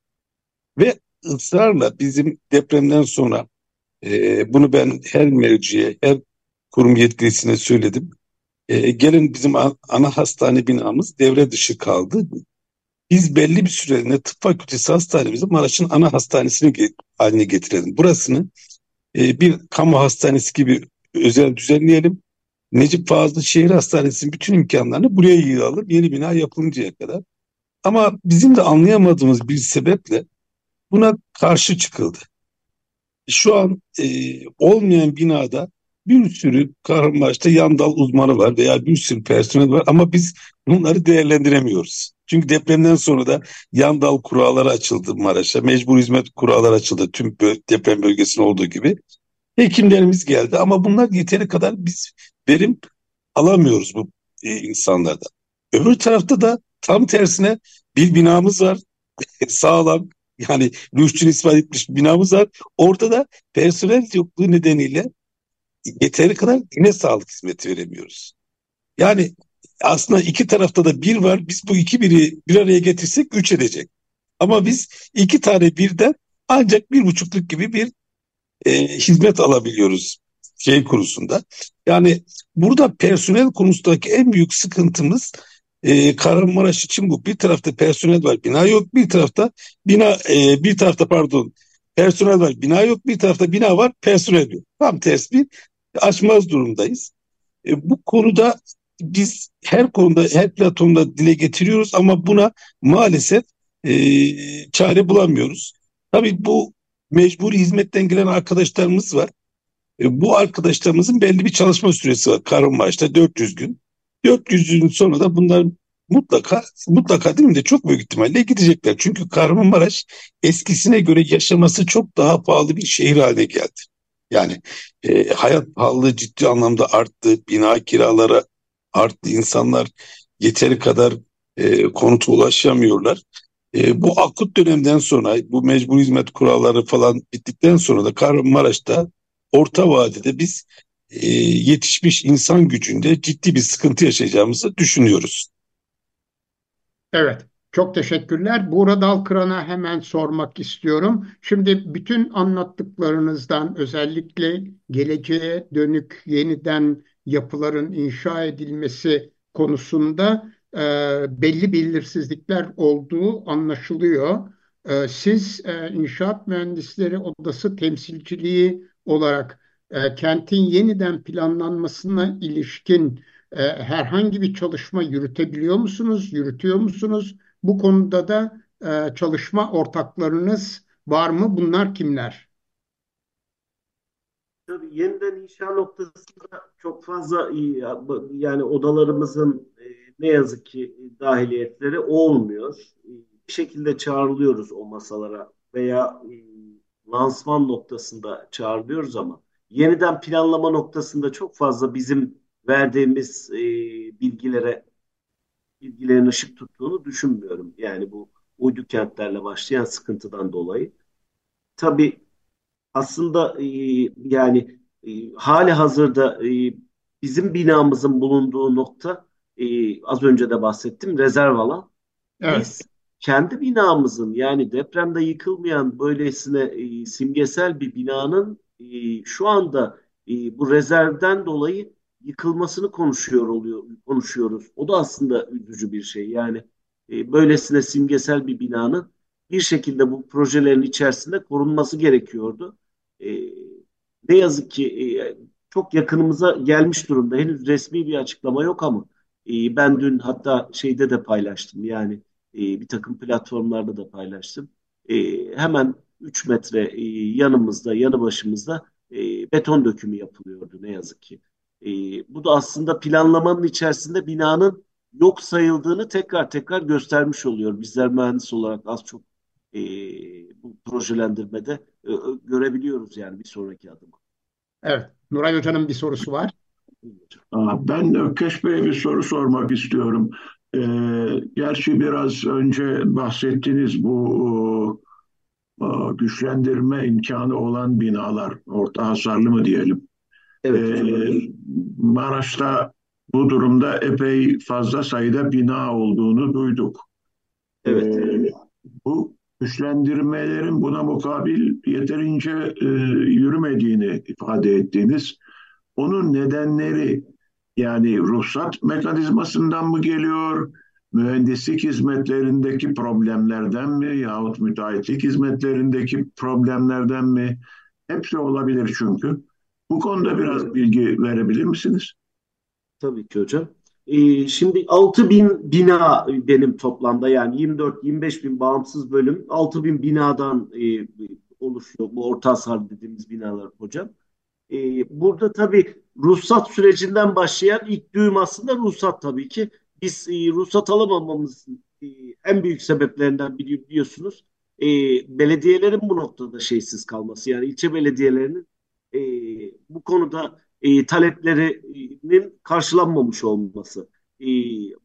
Ve ısrarla bizim depremden sonra e, bunu ben her merciye, her kurum yetkilisine söyledim. E, gelin bizim ana hastane binamız devre dışı kaldı. Biz belli bir süreliğine tıp fakültesi hastanemizi Maraş'ın ana hastanesini haline getirelim. Burasını e, bir kamu hastanesi gibi özel düzenleyelim. Necip Fazıl Şehir Hastanesi'nin bütün imkanlarını buraya yığalım yeni bina yapılıncaya kadar. Ama bizim de anlayamadığımız bir sebeple buna karşı çıkıldı. Şu an e, olmayan binada bir sürü Kahramanmaraş'ta yan dal uzmanı var veya bir sürü personel var ama biz bunları değerlendiremiyoruz. Çünkü depremden sonra da yan dal kuralları açıldı Maraş'a. Mecbur hizmet kuralları açıldı tüm deprem bölgesinde olduğu gibi. Hekimlerimiz geldi ama bunlar yeteri kadar biz verim alamıyoruz bu e, insanlardan. Öbür tarafta da tam tersine bir binamız var. [LAUGHS] Sağlam yani rüştünü ispat etmiş binamız var. Orada da personel yokluğu nedeniyle yeteri kadar yine sağlık hizmeti veremiyoruz. Yani aslında iki tarafta da bir var. Biz bu iki biri bir araya getirsek üç edecek. Ama biz iki tane birden ancak bir buçukluk gibi bir e, hizmet alabiliyoruz şey konusunda. Yani burada personel konusundaki en büyük sıkıntımız e, Kahramanmaraş için bu. Bir tarafta personel var, bina yok. Bir tarafta bina, e, bir tarafta pardon, personel var, bina yok. Bir tarafta bina var, personel yok. Tam ters bir açmaz durumdayız. E, bu konuda biz her konuda, her platformda dile getiriyoruz ama buna maalesef e, çare bulamıyoruz. Tabii bu mecburi hizmetten gelen arkadaşlarımız var. E, bu arkadaşlarımızın belli bir çalışma süresi var. Kahramanmaraş'ta 400 gün. 400 gün sonra da bunlar mutlaka mutlaka değil mi de çok büyük ihtimalle gidecekler. Çünkü Kahramanmaraş eskisine göre yaşaması çok daha pahalı bir şehir haline geldi. Yani e, hayat pahalılığı ciddi anlamda arttı, bina kiraları arttı, insanlar yeteri kadar e, konuta ulaşamıyorlar. E, bu akut dönemden sonra bu mecbur hizmet kuralları falan bittikten sonra da Kahramanmaraş'ta orta vadede biz e, yetişmiş insan gücünde ciddi bir sıkıntı yaşayacağımızı düşünüyoruz.
Evet. Çok teşekkürler. Buğra Dalkıran'a hemen sormak istiyorum. Şimdi bütün anlattıklarınızdan özellikle geleceğe dönük yeniden yapıların inşa edilmesi konusunda e, belli belirsizlikler olduğu anlaşılıyor. E, siz e, İnşaat Mühendisleri Odası temsilciliği olarak e, kentin yeniden planlanmasına ilişkin e, herhangi bir çalışma yürütebiliyor musunuz, yürütüyor musunuz? Bu konuda da e, çalışma ortaklarınız var mı? Bunlar kimler?
Tabii yeniden inşa noktasında çok fazla yani odalarımızın e, ne yazık ki dahiliyetleri olmuyor. E, bir şekilde çağrılıyoruz o masalara veya e, lansman noktasında çağrılıyoruz ama yeniden planlama noktasında çok fazla bizim verdiğimiz bilgilere bilgilerin ışık tuttuğunu düşünmüyorum. Yani bu uydu kentlerle başlayan sıkıntıdan dolayı. Tabii aslında e, yani e, hali hazırda e, bizim binamızın bulunduğu nokta e, az önce de bahsettim rezerv alan. Evet. Biz kendi binamızın yani depremde yıkılmayan böylesine e, simgesel bir binanın e, şu anda e, bu rezervden dolayı yıkılmasını konuşuyor oluyor konuşuyoruz. O da aslında üzücü bir şey. Yani e, böylesine simgesel bir binanın bir şekilde bu projelerin içerisinde korunması gerekiyordu. E, ne yazık ki e, çok yakınımıza gelmiş durumda. Henüz resmi bir açıklama yok ama e, ben dün hatta şeyde de paylaştım. Yani e, bir takım platformlarda da paylaştım. E, hemen 3 metre e, yanımızda, yanı başımızda e, beton dökümü yapılıyordu ne yazık ki. E, bu da aslında planlamanın içerisinde binanın yok sayıldığını tekrar tekrar göstermiş oluyor. Bizler mühendis olarak az çok e, bu projelendirmede e, görebiliyoruz yani bir sonraki adıma.
Evet, Nuray Hoca'nın bir sorusu var.
Ben Ökkeş Bey'e bir soru sormak istiyorum. Ee, gerçi biraz önce bahsettiniz bu o, güçlendirme imkanı olan binalar, orta hasarlı mı diyelim. Evet. Ee, Maraş'ta bu durumda epey fazla sayıda bina olduğunu duyduk. Evet. Ee, bu güçlendirmelerin buna mukabil yeterince e, yürümediğini ifade ettiğiniz, onun nedenleri yani ruhsat mekanizmasından mı geliyor, mühendislik hizmetlerindeki problemlerden mi yahut müteahhitlik hizmetlerindeki problemlerden mi? Hepsi olabilir çünkü. Bu konuda biraz bilgi verebilir misiniz?
Tabii ki hocam. Ee, şimdi 6 bin bina benim toplamda yani 24-25 bin bağımsız bölüm 6 bin binadan e, oluşuyor bu orta hasar dediğimiz binalar hocam. E, burada tabii ruhsat sürecinden başlayan ilk düğüm aslında ruhsat tabii ki. Biz e, ruhsat alamamamızın e, en büyük sebeplerinden biri biliyorsunuz e, belediyelerin bu noktada şeysiz kalması. Yani ilçe belediyelerinin e, bu konuda e, taleplerinin karşılanmamış olması. E,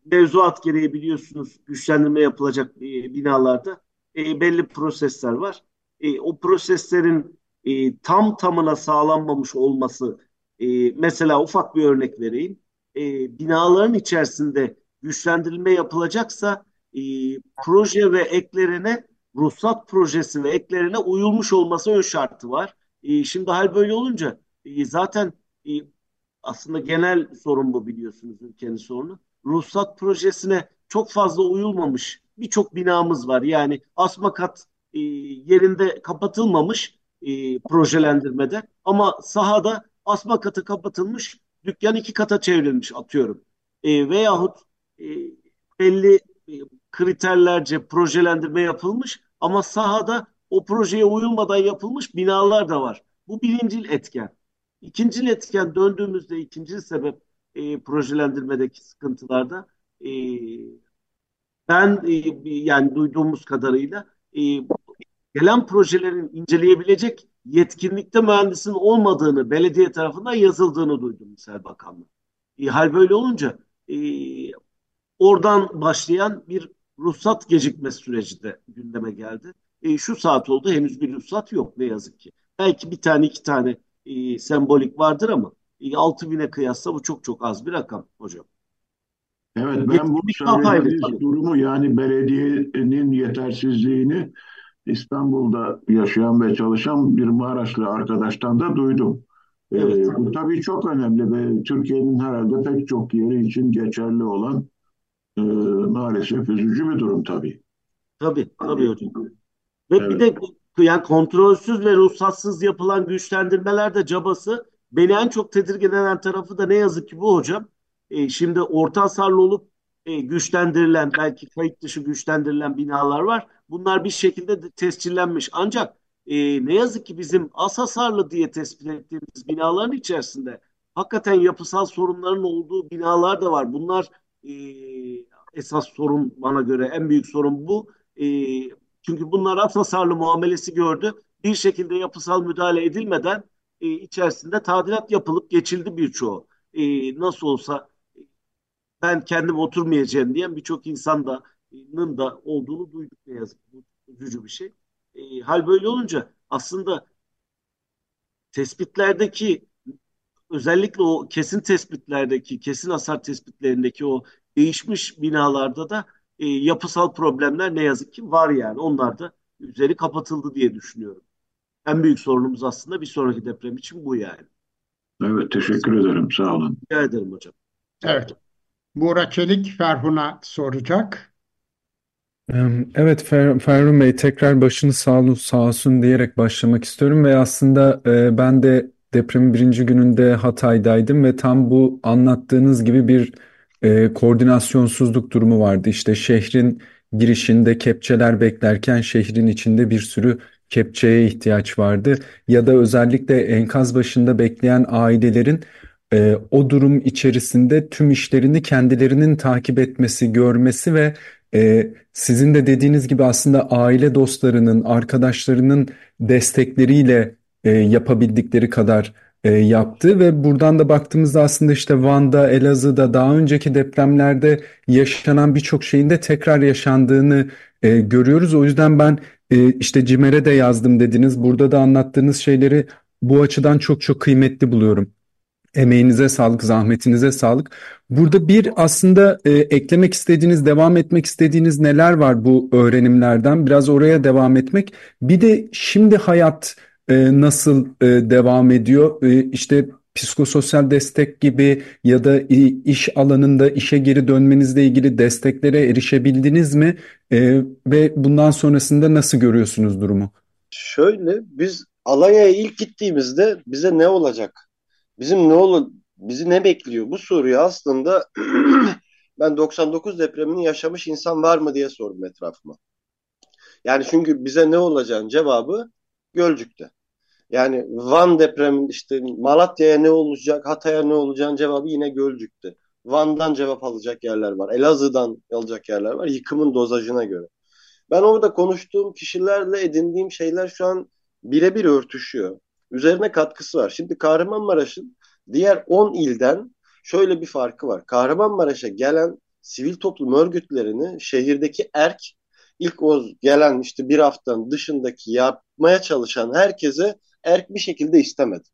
mevzuat gereği biliyorsunuz güçlendirme yapılacak e, binalarda e, belli prosesler var. E, o proseslerin e, tam tamına sağlanmamış olması e, mesela ufak bir örnek vereyim. E, binaların içerisinde güçlendirilme yapılacaksa e, proje ve eklerine ruhsat projesi ve eklerine uyulmuş olması ön şartı var. E, şimdi hal böyle olunca e, zaten e, aslında genel sorun bu biliyorsunuz ülkenin sorunu. Ruhsat projesine çok fazla uyulmamış birçok binamız var. Yani asma kat yerinde kapatılmamış projelendirmede ama sahada asma katı kapatılmış dükkan iki kata çevrilmiş atıyorum. E, veyahut belli kriterlerce projelendirme yapılmış ama sahada o projeye uyulmadan yapılmış binalar da var. Bu birincil etken. İkinci etken döndüğümüzde ikinci sebep e, projelendirmedeki sıkıntılarda e, ben e, yani duyduğumuz kadarıyla e, gelen projelerin inceleyebilecek yetkinlikte mühendisin olmadığını belediye tarafından yazıldığını duydum misal bakanlık. E, hal böyle olunca e, oradan başlayan bir ruhsat gecikmesi süreci de gündeme geldi. E, şu saat oldu henüz bir ruhsat yok ne yazık ki. Belki bir tane iki tane e, sembolik vardır ama e, 6 bine kıyasla bu çok çok az bir rakam hocam.
Evet ben bu söylediğiniz durumu yani belediyenin yetersizliğini İstanbul'da yaşayan ve çalışan bir Maraşlı arkadaştan da duydum. Ee, evet. Ee, bu tabii çok önemli ve Türkiye'nin herhalde pek çok yeri için geçerli olan e, maalesef üzücü bir durum tabii.
Tabii, tabii hocam. Ve evet. bir de yani kontrolsüz ve ruhsatsız yapılan güçlendirmeler de cabası beni en çok tedirgin eden tarafı da ne yazık ki bu hocam. E, şimdi orta hasarlı olup e, güçlendirilen belki kayıt dışı güçlendirilen binalar var. Bunlar bir şekilde de tescillenmiş. Ancak e, ne yazık ki bizim az hasarlı diye tespit ettiğimiz binaların içerisinde hakikaten yapısal sorunların olduğu binalar da var. Bunlar e, esas sorun bana göre en büyük sorun bu. E, çünkü bunlar hasarlı muamelesi gördü. Bir şekilde yapısal müdahale edilmeden e, içerisinde tadilat yapılıp geçildi birçoğu. E, nasıl olsa ben kendim oturmayacağım diyen birçok insan da da olduğunu duyduk ne yazık ki. Üzücü bir şey. E, hal böyle olunca aslında tespitlerdeki özellikle o kesin tespitlerdeki, kesin hasar tespitlerindeki o değişmiş binalarda da e, yapısal problemler ne yazık ki var yani. Onlar da üzeri kapatıldı diye düşünüyorum. En büyük sorunumuz aslında bir sonraki deprem için bu yani.
Evet teşekkür ederim sağ olun.
Rica ederim hocam.
Evet. Buğra Çelik Ferhun'a soracak.
Evet Fer Ferhun Bey tekrar başınız sağ, sağ olsun diyerek başlamak istiyorum ve aslında e, ben de depremin birinci gününde Hatay'daydım ve tam bu anlattığınız gibi bir e, koordinasyonsuzluk durumu vardı. İşte şehrin girişinde kepçeler beklerken şehrin içinde bir sürü kepçeye ihtiyaç vardı. Ya da özellikle enkaz başında bekleyen ailelerin e, o durum içerisinde tüm işlerini kendilerinin takip etmesi, görmesi ve e, sizin de dediğiniz gibi aslında aile dostlarının, arkadaşlarının destekleriyle e, yapabildikleri kadar e, yaptı ve buradan da baktığımızda aslında işte Van'da, Elazığ'da daha önceki depremlerde yaşanan birçok şeyin de tekrar yaşandığını e, görüyoruz. O yüzden ben e, işte CİMER'e de yazdım dediniz. Burada da anlattığınız şeyleri bu açıdan çok çok kıymetli buluyorum. Emeğinize sağlık, zahmetinize sağlık. Burada bir aslında e, eklemek istediğiniz, devam etmek istediğiniz neler var bu öğrenimlerden? Biraz oraya devam etmek. Bir de şimdi hayat e, nasıl e, devam ediyor? E, işte psikososyal destek gibi ya da iş alanında işe geri dönmenizle ilgili desteklere erişebildiniz mi? E, ve bundan sonrasında nasıl görüyorsunuz durumu?
Şöyle biz Alanya'ya ilk gittiğimizde bize ne olacak? Bizim ne olur bizi ne bekliyor? Bu soruyu aslında [CLEARS THROAT] ben 99 depremini yaşamış insan var mı diye sordum etrafıma. Yani çünkü bize ne olacağın cevabı Gölcük'te. Yani Van depremi işte Malatya'ya ne olacak, Hatay'a ne olacağın cevabı yine Gölcük'te. Van'dan cevap alacak yerler var. Elazığ'dan alacak yerler var. Yıkımın dozajına göre. Ben orada konuştuğum kişilerle edindiğim şeyler şu an birebir örtüşüyor. Üzerine katkısı var. Şimdi Kahramanmaraş'ın diğer 10 ilden şöyle bir farkı var. Kahramanmaraş'a gelen sivil toplum örgütlerini şehirdeki erk ilk o gelen işte bir haftanın dışındaki yapmaya çalışan herkese erk bir şekilde istemedi.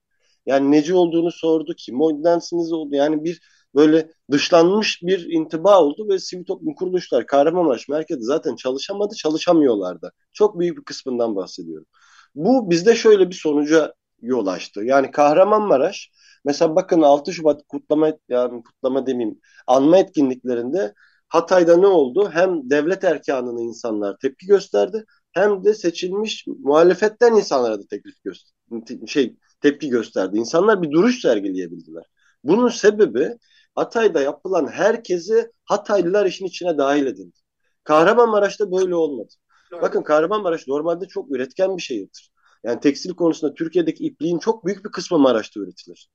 Yani neci olduğunu sordu, kim oydensiniz oldu. Yani bir böyle dışlanmış bir intiba oldu ve sivil toplum kuruluşlar Kahramanmaraş merkezi zaten çalışamadı, çalışamıyorlardı. Çok büyük bir kısmından bahsediyorum. Bu bizde şöyle bir sonuca yol açtı. Yani Kahramanmaraş mesela bakın 6 Şubat kutlama yani kutlama demeyeyim anma etkinliklerinde Hatay'da ne oldu? Hem devlet erkanına insanlar tepki gösterdi hem de seçilmiş muhalefetten insanlara da teklif gösterdi, şey tepki gösterdi. İnsanlar bir duruş sergileyebildiler. Bunun sebebi Hatay'da yapılan herkesi Hataylılar işin içine dahil edildi. Kahramanmaraş'ta böyle olmadı. Bakın Kahramanmaraş normalde çok üretken bir şehirdir. Yani tekstil konusunda Türkiye'deki ipliğin çok büyük bir kısmı Maraş'ta üretilir.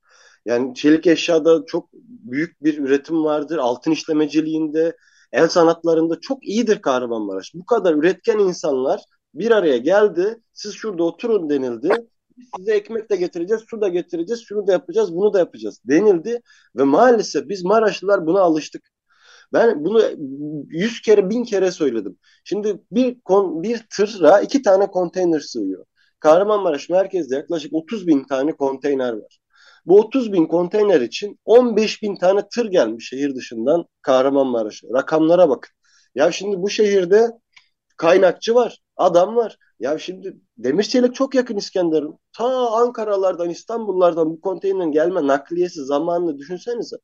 Yani çelik eşyada çok büyük bir üretim vardır. Altın işlemeciliğinde, el sanatlarında çok iyidir Kahramanmaraş. Bu kadar üretken insanlar bir araya geldi. Siz şurada oturun denildi. Biz size ekmek de getireceğiz, su da getireceğiz, şunu da yapacağız, bunu da yapacağız denildi. Ve maalesef biz Maraşlılar buna alıştık. Ben bunu yüz kere, bin kere söyledim. Şimdi bir kon, bir tıra iki tane konteyner sığıyor. Kahramanmaraş merkezde yaklaşık 30 bin tane konteyner var. Bu 30 bin konteyner için 15 bin tane tır gelmiş şehir dışından Kahramanmaraş'a. Rakamlara bakın. Ya şimdi bu şehirde kaynakçı var, adam var. Ya şimdi Demirçelik çok yakın İskenderun. Ta Ankaralardan, İstanbullardan bu konteynerin gelme nakliyesi zamanını düşünsenize.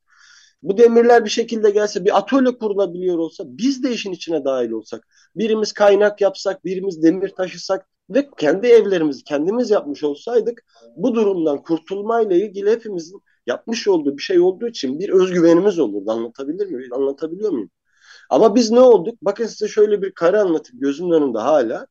Bu demirler bir şekilde gelse bir atölye kurulabiliyor olsa biz de işin içine dahil olsak. Birimiz kaynak yapsak, birimiz demir taşısak ve kendi evlerimizi kendimiz yapmış olsaydık bu durumdan kurtulmayla ilgili hepimizin yapmış olduğu bir şey olduğu için bir özgüvenimiz olurdu. Anlatabilir miyim? Anlatabiliyor muyum? Ama biz ne olduk? Bakın size şöyle bir kare anlatayım gözümün önünde hala.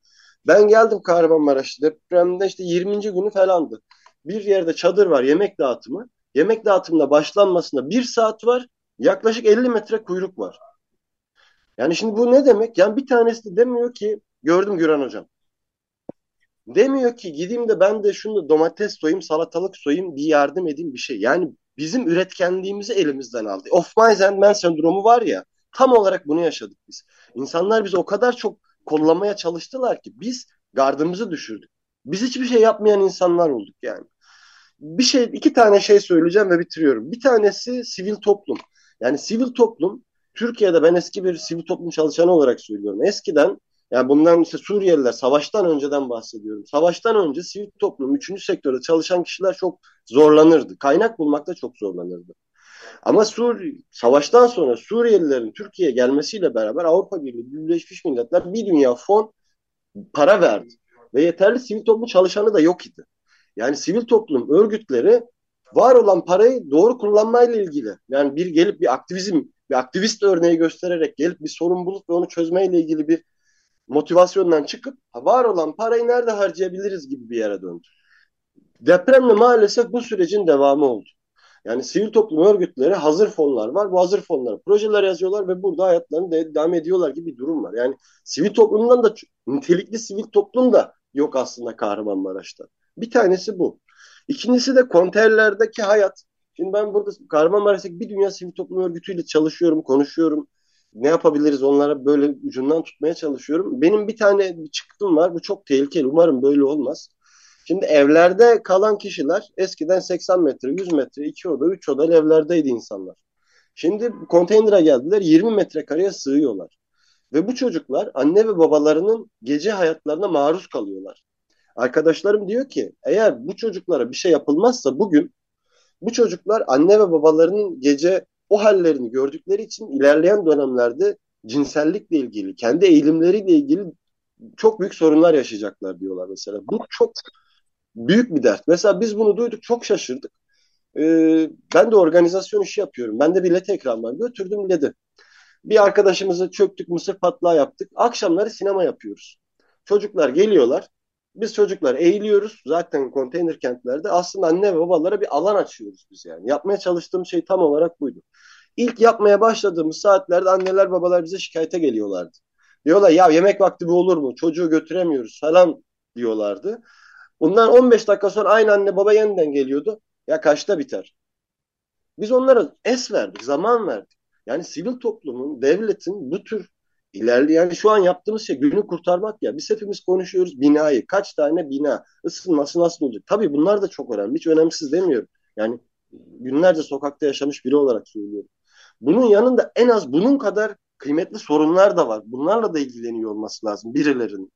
Ben geldim Kahramanmaraş depremde işte 20. günü falandı. Bir yerde çadır var yemek dağıtımı. Yemek dağıtımına başlanmasında bir saat var. Yaklaşık 50 metre kuyruk var. Yani şimdi bu ne demek? Yani bir tanesi de demiyor ki gördüm Güran hocam. Demiyor ki gideyim de ben de şunu domates soyayım, salatalık soyayım, bir yardım edeyim bir şey. Yani bizim üretkenliğimizi elimizden aldı. Of my and man sendromu var ya tam olarak bunu yaşadık biz. İnsanlar bizi o kadar çok kollamaya çalıştılar ki biz gardımızı düşürdük. Biz hiçbir şey yapmayan insanlar olduk yani. Bir şey, iki tane şey söyleyeceğim ve bitiriyorum. Bir tanesi sivil toplum. Yani sivil toplum Türkiye'de ben eski bir sivil toplum çalışanı olarak söylüyorum. Eskiden yani bundan işte Suriyeliler savaştan önceden bahsediyorum. Savaştan önce sivil toplum, üçüncü sektörde çalışan kişiler çok zorlanırdı. Kaynak bulmakta çok zorlanırdı. Ama Sur savaştan sonra Suriyelilerin Türkiye'ye gelmesiyle beraber Avrupa Birliği, Birleşmiş Milletler bir dünya fon para verdi. Ve yeterli sivil toplum çalışanı da yok idi. Yani sivil toplum örgütleri var olan parayı doğru kullanmayla ilgili. Yani bir gelip bir aktivizm, bir aktivist örneği göstererek gelip bir sorun bulup ve onu çözmeyle ilgili bir motivasyondan çıkıp var olan parayı nerede harcayabiliriz gibi bir yere döndü. Depremle maalesef bu sürecin devamı oldu. Yani sivil toplum örgütleri hazır fonlar var. Bu hazır fonlara projeler yazıyorlar ve burada hayatlarını de devam ediyorlar gibi bir durum var. Yani sivil toplumdan da nitelikli sivil toplum da yok aslında Kahramanmaraş'ta. Bir tanesi bu. İkincisi de konteynerlerdeki hayat. Şimdi ben burada Kahramanmaraş'taki bir dünya sivil toplum örgütüyle çalışıyorum, konuşuyorum. Ne yapabiliriz onlara böyle ucundan tutmaya çalışıyorum. Benim bir tane bir çıktım var. Bu çok tehlikeli. Umarım böyle olmaz. Şimdi evlerde kalan kişiler eskiden 80 metre, 100 metre, 2 oda, 3 oda evlerdeydi insanlar. Şimdi konteynere geldiler 20 metrekareye sığıyorlar. Ve bu çocuklar anne ve babalarının gece hayatlarına maruz kalıyorlar. Arkadaşlarım diyor ki eğer bu çocuklara bir şey yapılmazsa bugün bu çocuklar anne ve babalarının gece o hallerini gördükleri için ilerleyen dönemlerde cinsellikle ilgili, kendi eğilimleriyle ilgili çok büyük sorunlar yaşayacaklar diyorlar mesela. Bu çok büyük bir dert. Mesela biz bunu duyduk çok şaşırdık. Ee, ben de organizasyon işi yapıyorum. Ben de bilet ekranından götürdüm dedi. Bir arkadaşımızı çöktük mısır patlağı yaptık. Akşamları sinema yapıyoruz. Çocuklar geliyorlar. Biz çocuklar eğiliyoruz. Zaten konteyner kentlerde aslında anne ve babalara bir alan açıyoruz biz yani. Yapmaya çalıştığım şey tam olarak buydu. İlk yapmaya başladığımız saatlerde anneler babalar bize şikayete geliyorlardı. Diyorlar ya yemek vakti bu olur mu? Çocuğu götüremiyoruz falan diyorlardı. Bundan 15 dakika sonra aynı anne baba yeniden geliyordu. Ya kaçta biter? Biz onlara es verdik, zaman verdik. Yani sivil toplumun, devletin bu tür ilerleyen yani şu an yaptığımız şey günü kurtarmak ya. Biz hepimiz konuşuyoruz binayı. Kaç tane bina, ısınması nasıl olacak? Tabii bunlar da çok önemli. Hiç önemsiz demiyorum. Yani günlerce sokakta yaşamış biri olarak söylüyorum. Bunun yanında en az bunun kadar kıymetli sorunlar da var. Bunlarla da ilgileniyor olması lazım birilerinin.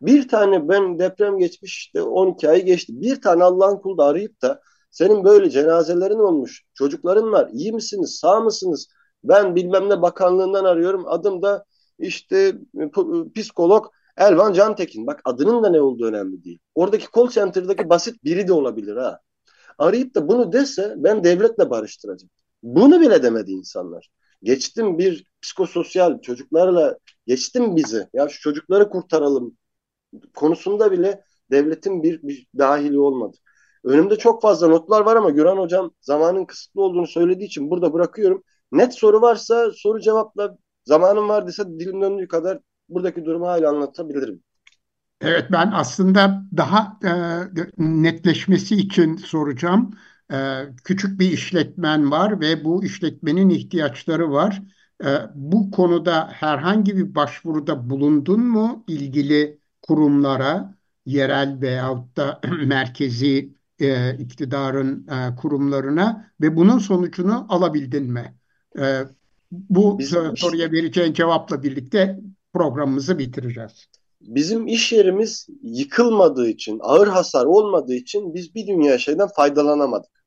Bir tane ben deprem geçmiş işte 12 ay geçti. Bir tane Allah'ın kulu da arayıp da senin böyle cenazelerin olmuş. Çocukların var. İyi misiniz? Sağ mısınız? Ben bilmem ne bakanlığından arıyorum. Adım da işte psikolog Elvan Cantekin. Bak adının da ne olduğu önemli değil. Oradaki call center'daki basit biri de olabilir ha. Arayıp da bunu dese ben devletle barıştıracağım. Bunu bile demedi insanlar. Geçtim bir psikososyal çocuklarla geçtim bizi. Ya şu çocukları kurtaralım konusunda bile devletin bir, bir dahili olmadı. Önümde çok fazla notlar var ama Güran Hocam zamanın kısıtlı olduğunu söylediği için burada bırakıyorum. Net soru varsa soru cevapla zamanım var dese dilim döndüğü kadar buradaki durumu hala anlatabilirim.
Evet ben aslında daha e, netleşmesi için soracağım. E, küçük bir işletmen var ve bu işletmenin ihtiyaçları var. E, bu konuda herhangi bir başvuruda bulundun mu ilgili kurumlara, yerel veyahut da [CLEARS THROAT] merkezi e, iktidarın e, kurumlarına ve bunun sonucunu alabildin mi? E, bu Bizim soruya vereceğin cevapla birlikte programımızı bitireceğiz.
Bizim iş yerimiz yıkılmadığı için, ağır hasar olmadığı için biz bir dünya şeyden faydalanamadık.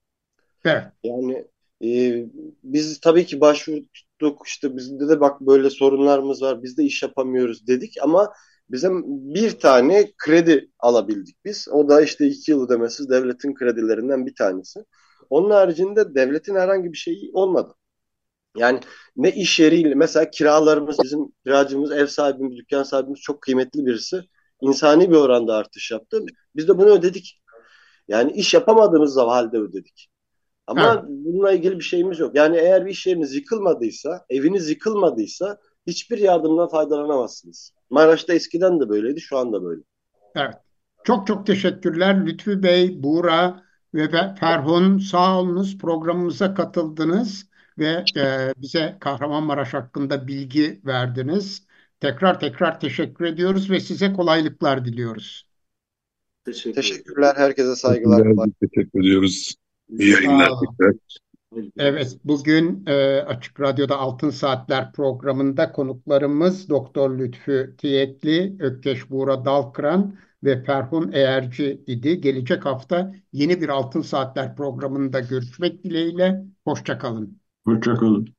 Evet.
Yani e, biz tabii ki başvurduk işte bizde de bak böyle sorunlarımız var biz de iş yapamıyoruz dedik ama bizim bir tane kredi alabildik biz. O da işte iki yıl ödemesiz devletin kredilerinden bir tanesi. Onun haricinde devletin herhangi bir şeyi olmadı. Yani ne iş yeriyle mesela kiralarımız bizim kiracımız, ev sahibimiz, dükkan sahibimiz çok kıymetli birisi. İnsani bir oranda artış yaptı. Biz de bunu ödedik. Yani iş yapamadığımız halde ödedik. Ama evet. bununla ilgili bir şeyimiz yok. Yani eğer bir iş yeriniz yıkılmadıysa, eviniz yıkılmadıysa hiçbir yardımdan faydalanamazsınız. Maraş'ta eskiden de böyleydi, şu anda böyle.
Evet. Çok çok teşekkürler Lütfü Bey, Buğra ve Ferhun sağ olunuz programımıza katıldınız ve e, bize Kahramanmaraş hakkında bilgi verdiniz. Tekrar tekrar teşekkür ediyoruz ve size kolaylıklar diliyoruz.
Teşekkür Teşekkürler. Herkese saygılar.
Teşekkür ediyoruz. İyi yayınlar.
Evet, bugün e, Açık Radyo'da Altın Saatler programında konuklarımız Doktor Lütfü Tiyetli, Ökkeş Buğra Dalkıran ve Ferhun Eğerci idi. Gelecek hafta yeni bir Altın Saatler programında görüşmek dileğiyle. Hoşçakalın.
Hoşçakalın.